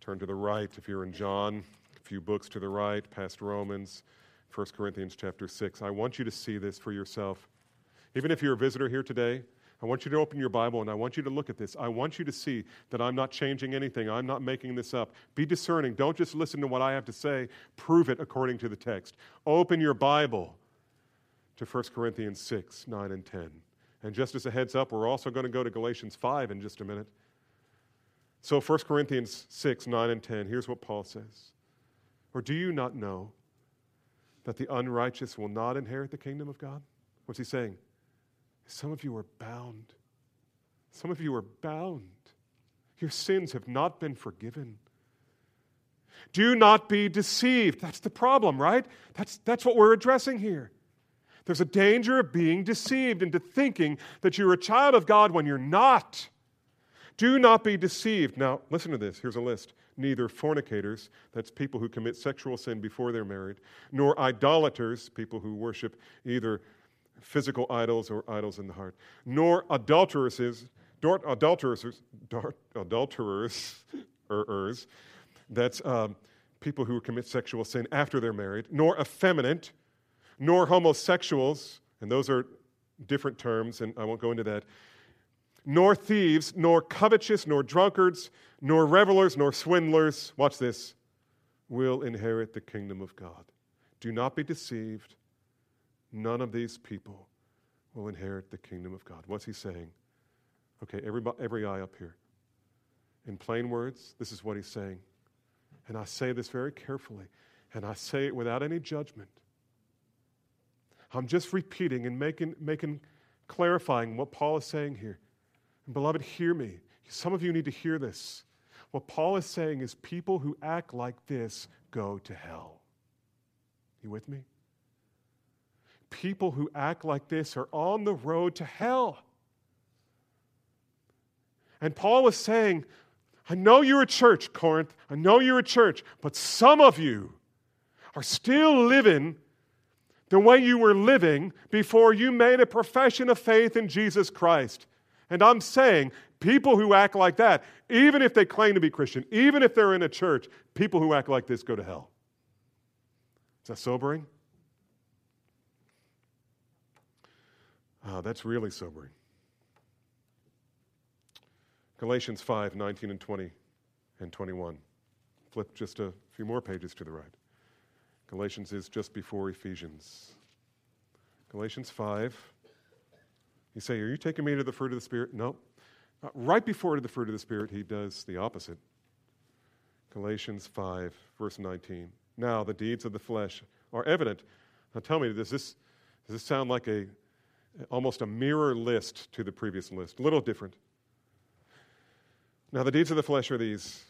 Turn to the right if you're in John, few books to the right, past Romans, 1 Corinthians chapter 6. I want you to see this for yourself. Even if you're a visitor here today, I want you to open your Bible and I want you to look at this. I want you to see that I'm not changing anything. I'm not making this up. Be discerning. Don't just listen to what I have to say, prove it according to the text. Open your Bible to 1 Corinthians 6, 9, and 10. And just as a heads up, we're also going to go to Galatians 5 in just a minute. So, 1 Corinthians 6, 9, and 10, here's what Paul says. Or do you not know that the unrighteous will not inherit the kingdom of God? What's he saying? Some of you are bound. Some of you are bound. Your sins have not been forgiven. Do not be deceived. That's the problem, right? That's, that's what we're addressing here. There's a danger of being deceived into thinking that you're a child of God when you're not. Do not be deceived. Now, listen to this. Here's a list. Neither fornicators, that's people who commit sexual sin before they're married, nor idolaters, people who worship either physical idols or idols in the heart, nor adulteresses, adulterers, adulterers, errs, that's um, people who commit sexual sin after they're married, nor effeminate, nor homosexuals, and those are different terms, and I won't go into that, nor thieves, nor covetous, nor drunkards, nor revelers, nor swindlers, watch this, will inherit the kingdom of God. Do not be deceived. None of these people will inherit the kingdom of God. What's he saying? Okay, every, every eye up here. In plain words, this is what he's saying. And I say this very carefully, and I say it without any judgment. I'm just repeating and making, making clarifying what Paul is saying here. And beloved, hear me. Some of you need to hear this. What Paul is saying is people who act like this go to hell. You with me? People who act like this are on the road to hell. And Paul is saying, I know you're a church, Corinth. I know you're a church, but some of you are still living the way you were living before you made a profession of faith in Jesus Christ. And I'm saying, people who act like that, even if they claim to be Christian, even if they're in a church, people who act like this go to hell. Is that sobering? Oh, that's really sobering. Galatians 5 19 and 20 and 21. Flip just a few more pages to the right. Galatians is just before Ephesians. Galatians 5. You say, Are you taking me to the fruit of the Spirit? No. Uh, right before to the fruit of the Spirit, he does the opposite. Galatians 5, verse 19. Now, the deeds of the flesh are evident. Now, tell me, does this, does this sound like a almost a mirror list to the previous list? A little different. Now, the deeds of the flesh are these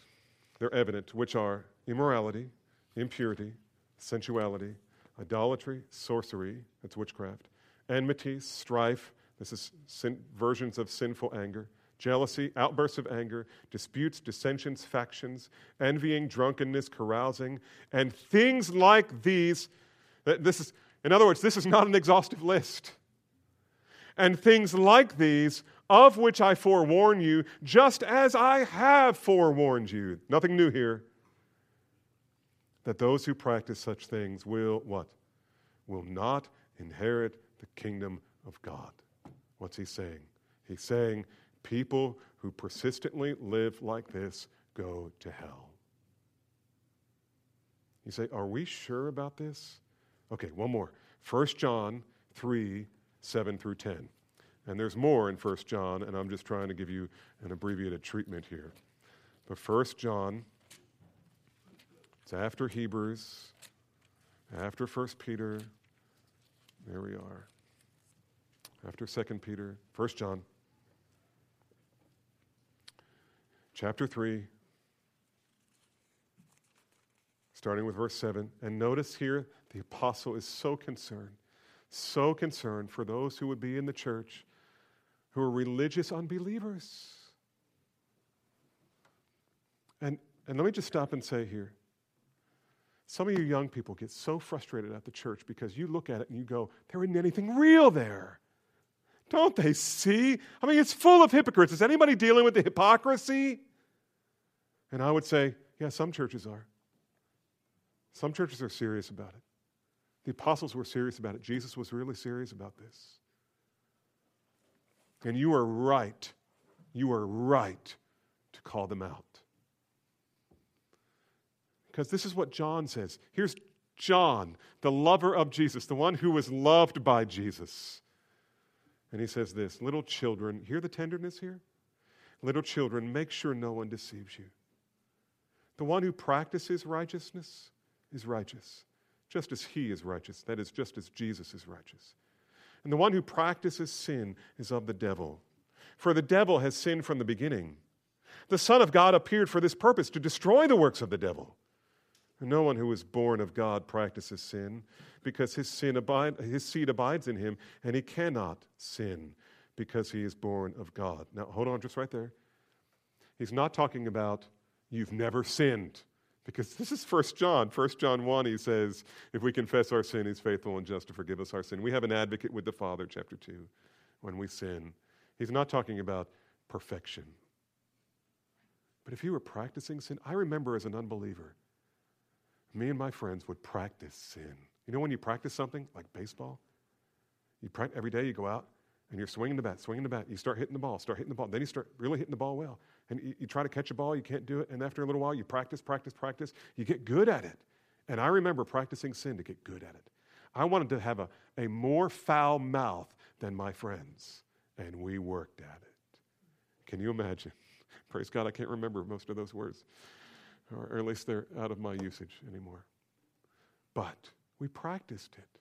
they're evident, which are immorality, impurity, sensuality, idolatry, sorcery, that's witchcraft, enmity, strife, this is sin, versions of sinful anger, jealousy, outbursts of anger, disputes, dissensions, factions, envying, drunkenness, carousing, and things like these. This is, in other words, this is not an exhaustive list. And things like these, of which I forewarn you, just as I have forewarned you. Nothing new here that those who practice such things will what? Will not inherit the kingdom of God. What's he saying? He's saying People who persistently live like this go to hell. You say, Are we sure about this? Okay, one more. 1 John 3 7 through 10. And there's more in 1 John, and I'm just trying to give you an abbreviated treatment here. But 1 John, it's after Hebrews, after 1 Peter. There we are. After 2 Peter, 1 John, chapter 3, starting with verse 7. And notice here, the apostle is so concerned, so concerned for those who would be in the church who are religious unbelievers. And, and let me just stop and say here some of you young people get so frustrated at the church because you look at it and you go, there isn't anything real there. Don't they see? I mean, it's full of hypocrites. Is anybody dealing with the hypocrisy? And I would say, yeah, some churches are. Some churches are serious about it. The apostles were serious about it. Jesus was really serious about this. And you are right. You are right to call them out. Because this is what John says. Here's John, the lover of Jesus, the one who was loved by Jesus. And he says this Little children, hear the tenderness here? Little children, make sure no one deceives you. The one who practices righteousness is righteous, just as he is righteous. That is, just as Jesus is righteous. And the one who practices sin is of the devil. For the devil has sinned from the beginning. The Son of God appeared for this purpose to destroy the works of the devil. No one who is born of God practices sin, because his, sin abide, his seed abides in him, and he cannot sin because he is born of God. Now, hold on just right there. He's not talking about you've never sinned. Because this is 1 John. 1 John 1, he says, if we confess our sin, he's faithful and just to forgive us our sin. We have an advocate with the Father, chapter 2, when we sin. He's not talking about perfection. But if you were practicing sin, I remember as an unbeliever, me and my friends would practice sin. You know when you practice something, like baseball? You practice, every day you go out and you're swinging the bat, swinging the bat. You start hitting the ball, start hitting the ball. Then you start really hitting the ball well and you, you try to catch a ball, you can't do it, and after a little while, you practice, practice, practice, you get good at it. And I remember practicing sin to get good at it. I wanted to have a, a more foul mouth than my friends, and we worked at it. Can you imagine? Praise God, I can't remember most of those words, or at least they're out of my usage anymore. But we practiced it.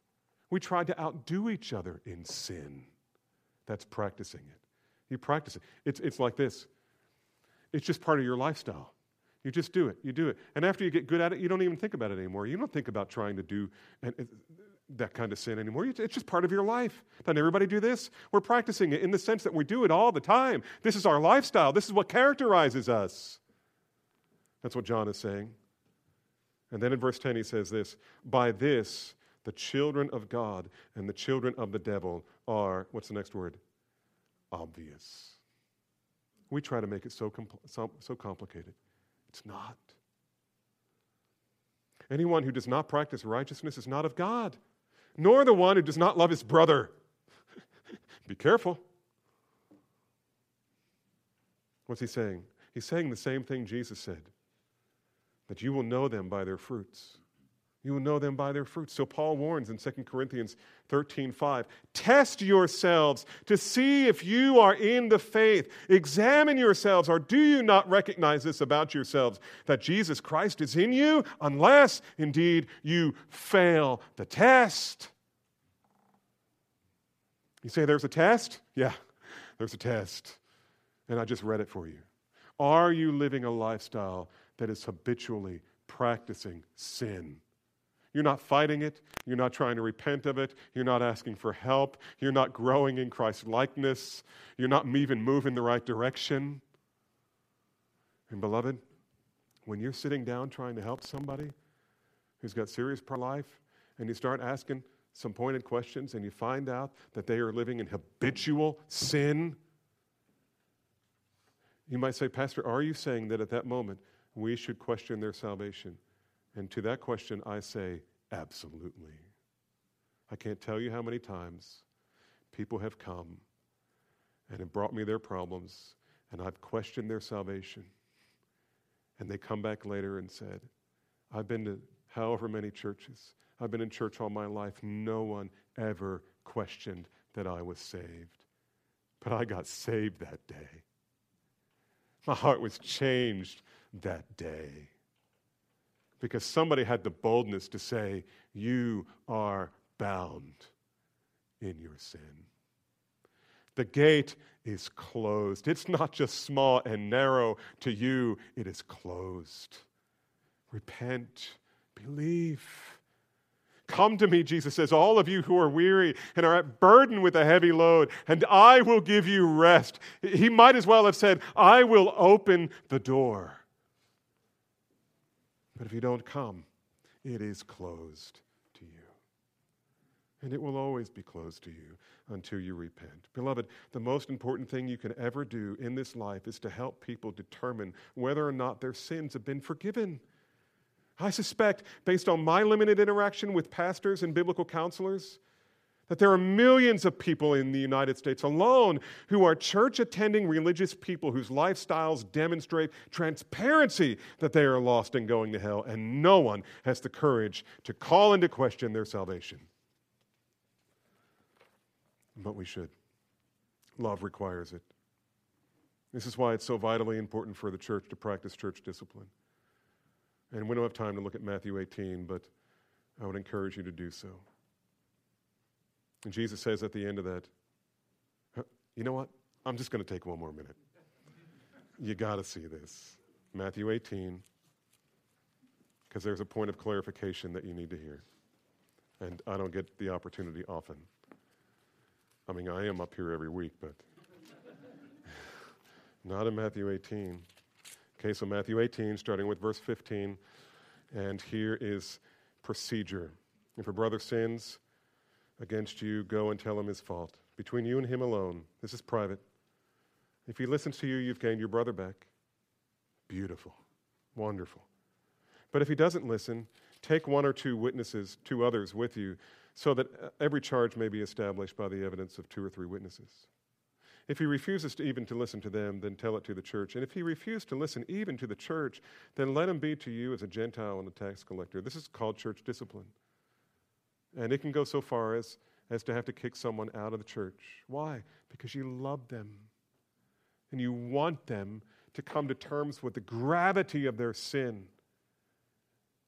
We tried to outdo each other in sin. That's practicing it. You practice it. It's, it's like this it's just part of your lifestyle. You just do it. You do it. And after you get good at it, you don't even think about it anymore. You don't think about trying to do uh, that kind of sin anymore. It's just part of your life. Doesn't everybody do this? We're practicing it in the sense that we do it all the time. This is our lifestyle, this is what characterizes us. That's what John is saying. And then in verse 10, he says this By this, the children of God and the children of the devil are, what's the next word? Obvious. We try to make it so, compl- so, so complicated. It's not. Anyone who does not practice righteousness is not of God, nor the one who does not love his brother. Be careful. What's he saying? He's saying the same thing Jesus said that you will know them by their fruits. You will know them by their fruits. So Paul warns in 2 Corinthians 13 5. Test yourselves to see if you are in the faith. Examine yourselves, or do you not recognize this about yourselves, that Jesus Christ is in you, unless indeed you fail the test? You say there's a test? Yeah, there's a test. And I just read it for you. Are you living a lifestyle that is habitually practicing sin? You're not fighting it. You're not trying to repent of it. You're not asking for help. You're not growing in Christ's likeness. You're not even moving the right direction. And, beloved, when you're sitting down trying to help somebody who's got serious life and you start asking some pointed questions and you find out that they are living in habitual sin, you might say, Pastor, are you saying that at that moment we should question their salvation? And to that question, I say, absolutely. I can't tell you how many times people have come and have brought me their problems, and I've questioned their salvation. And they come back later and said, I've been to however many churches. I've been in church all my life. No one ever questioned that I was saved. But I got saved that day. My heart was changed that day. Because somebody had the boldness to say, You are bound in your sin. The gate is closed. It's not just small and narrow to you, it is closed. Repent, believe. Come to me, Jesus says, all of you who are weary and are burdened with a heavy load, and I will give you rest. He might as well have said, I will open the door. But if you don't come, it is closed to you. And it will always be closed to you until you repent. Beloved, the most important thing you can ever do in this life is to help people determine whether or not their sins have been forgiven. I suspect, based on my limited interaction with pastors and biblical counselors, that there are millions of people in the United States alone who are church attending religious people whose lifestyles demonstrate transparency that they are lost and going to hell, and no one has the courage to call into question their salvation. But we should. Love requires it. This is why it's so vitally important for the church to practice church discipline. And we don't have time to look at Matthew 18, but I would encourage you to do so. And Jesus says at the end of that, you know what? I'm just going to take one more minute. You got to see this. Matthew 18, because there's a point of clarification that you need to hear. And I don't get the opportunity often. I mean, I am up here every week, but not in Matthew 18. Okay, so Matthew 18, starting with verse 15, and here is procedure. If a brother sins against you, go and tell him his fault. Between you and him alone, this is private. If he listens to you, you've gained your brother back. Beautiful, wonderful. But if he doesn't listen, take one or two witnesses, two others with you, so that uh, every charge may be established by the evidence of two or three witnesses. If he refuses to even to listen to them, then tell it to the church. And if he refuses to listen even to the church, then let him be to you as a Gentile and a tax collector. This is called church discipline. And it can go so far as, as to have to kick someone out of the church. Why? Because you love them. And you want them to come to terms with the gravity of their sin.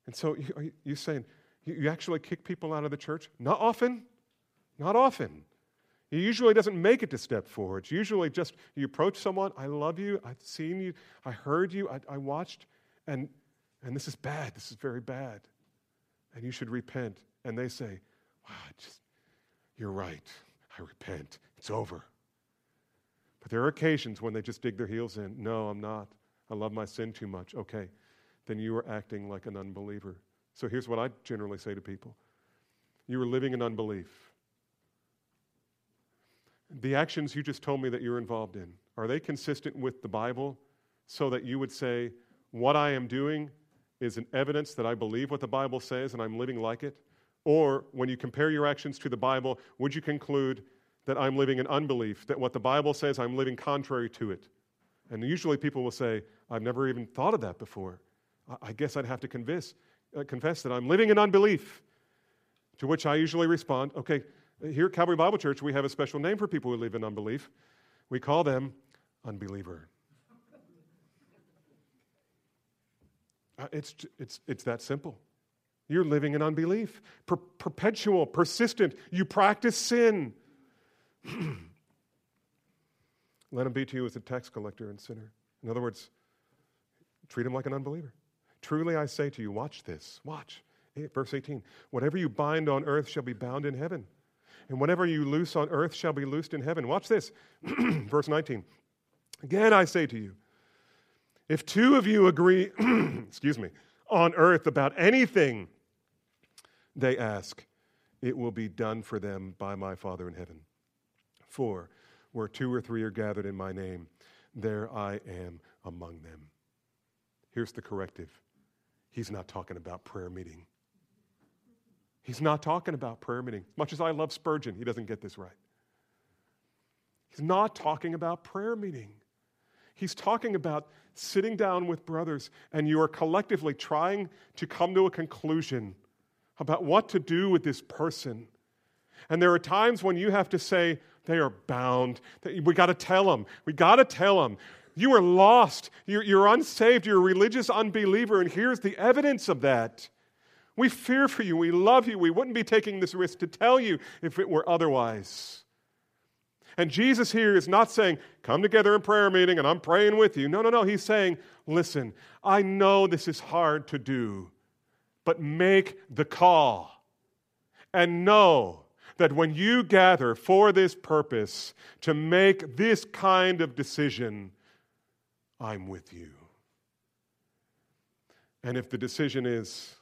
And so you, are you saying, you, you actually kick people out of the church? Not often. Not often. He usually doesn't make it to step forward. It's usually just you approach someone, I love you, I've seen you, I heard you, I, I watched, and, and this is bad. This is very bad. And you should repent. And they say, Wow, just, you're right. I repent. It's over. But there are occasions when they just dig their heels in. No, I'm not. I love my sin too much. Okay, then you are acting like an unbeliever. So here's what I generally say to people you are living in unbelief the actions you just told me that you're involved in, are they consistent with the Bible so that you would say, what I am doing is an evidence that I believe what the Bible says and I'm living like it? Or when you compare your actions to the Bible, would you conclude that I'm living in unbelief, that what the Bible says, I'm living contrary to it? And usually people will say, I've never even thought of that before. I guess I'd have to confess, uh, confess that I'm living in unbelief. To which I usually respond, okay, here at Calvary Bible Church, we have a special name for people who live in unbelief. We call them unbeliever. Uh, it's, it's, it's that simple. You're living in unbelief, per- perpetual, persistent. You practice sin. Let him be to you as a tax collector and sinner. In other words, treat him like an unbeliever. Truly I say to you, watch this, watch. Verse 18 Whatever you bind on earth shall be bound in heaven and whatever you loose on earth shall be loosed in heaven. Watch this. Verse 19. Again, I say to you, if two of you agree, excuse me, on earth about anything they ask, it will be done for them by my Father in heaven. For where two or three are gathered in my name, there I am among them. Here's the corrective He's not talking about prayer meeting. He's not talking about prayer meeting. As Much as I love Spurgeon, he doesn't get this right. He's not talking about prayer meeting. He's talking about sitting down with brothers and you are collectively trying to come to a conclusion about what to do with this person. And there are times when you have to say, they are bound. We got to tell them. We got to tell them. You are lost. You're, you're unsaved. You're a religious unbeliever. And here's the evidence of that. We fear for you. We love you. We wouldn't be taking this risk to tell you if it were otherwise. And Jesus here is not saying, come together in prayer meeting and I'm praying with you. No, no, no. He's saying, listen, I know this is hard to do, but make the call. And know that when you gather for this purpose to make this kind of decision, I'm with you. And if the decision is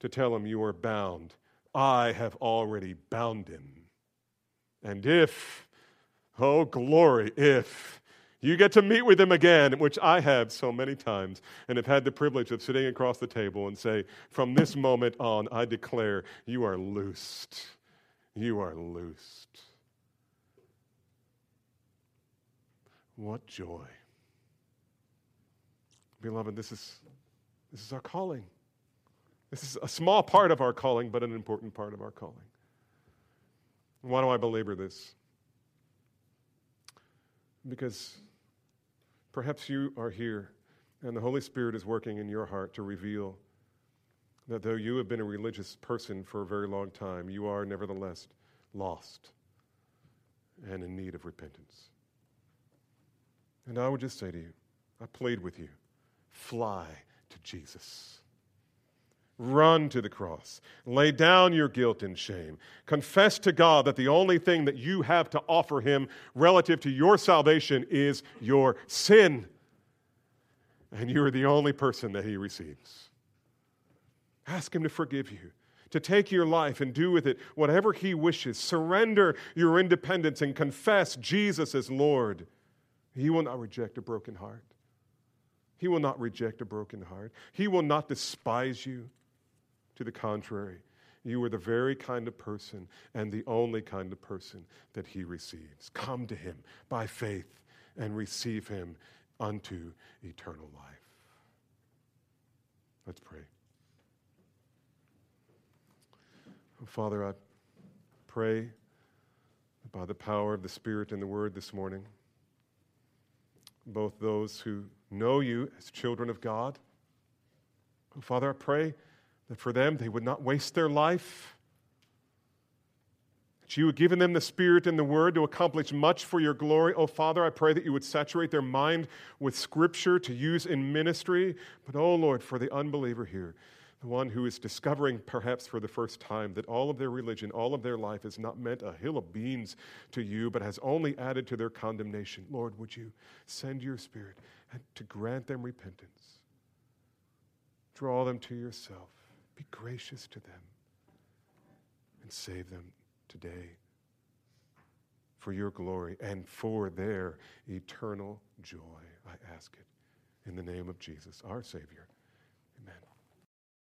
to tell him you are bound, I have already bound him. And if Oh, glory, if you get to meet with him again, which I have so many times, and have had the privilege of sitting across the table and say, From this moment on, I declare you are loosed. You are loosed. What joy. Beloved, this is, this is our calling. This is a small part of our calling, but an important part of our calling. Why do I belabor this? Because perhaps you are here and the Holy Spirit is working in your heart to reveal that though you have been a religious person for a very long time, you are nevertheless lost and in need of repentance. And I would just say to you, I plead with you, fly to Jesus. Run to the cross. Lay down your guilt and shame. Confess to God that the only thing that you have to offer Him relative to your salvation is your sin. And you are the only person that He receives. Ask Him to forgive you, to take your life and do with it whatever He wishes. Surrender your independence and confess Jesus as Lord. He will not reject a broken heart. He will not reject a broken heart. He will not despise you. To the contrary, you are the very kind of person and the only kind of person that he receives. Come to him by faith and receive him unto eternal life. Let's pray. Father, I pray by the power of the Spirit and the Word this morning, both those who know you as children of God. Father, I pray that for them they would not waste their life. That you had given them the Spirit and the Word to accomplish much for your glory. Oh, Father, I pray that you would saturate their mind with Scripture to use in ministry. But, oh, Lord, for the unbeliever here, the one who is discovering perhaps for the first time that all of their religion, all of their life has not meant a hill of beans to you, but has only added to their condemnation. Lord, would you send your Spirit to grant them repentance? Draw them to yourself. Be gracious to them and save them today for your glory and for their eternal joy. I ask it in the name of Jesus, our Savior. Amen.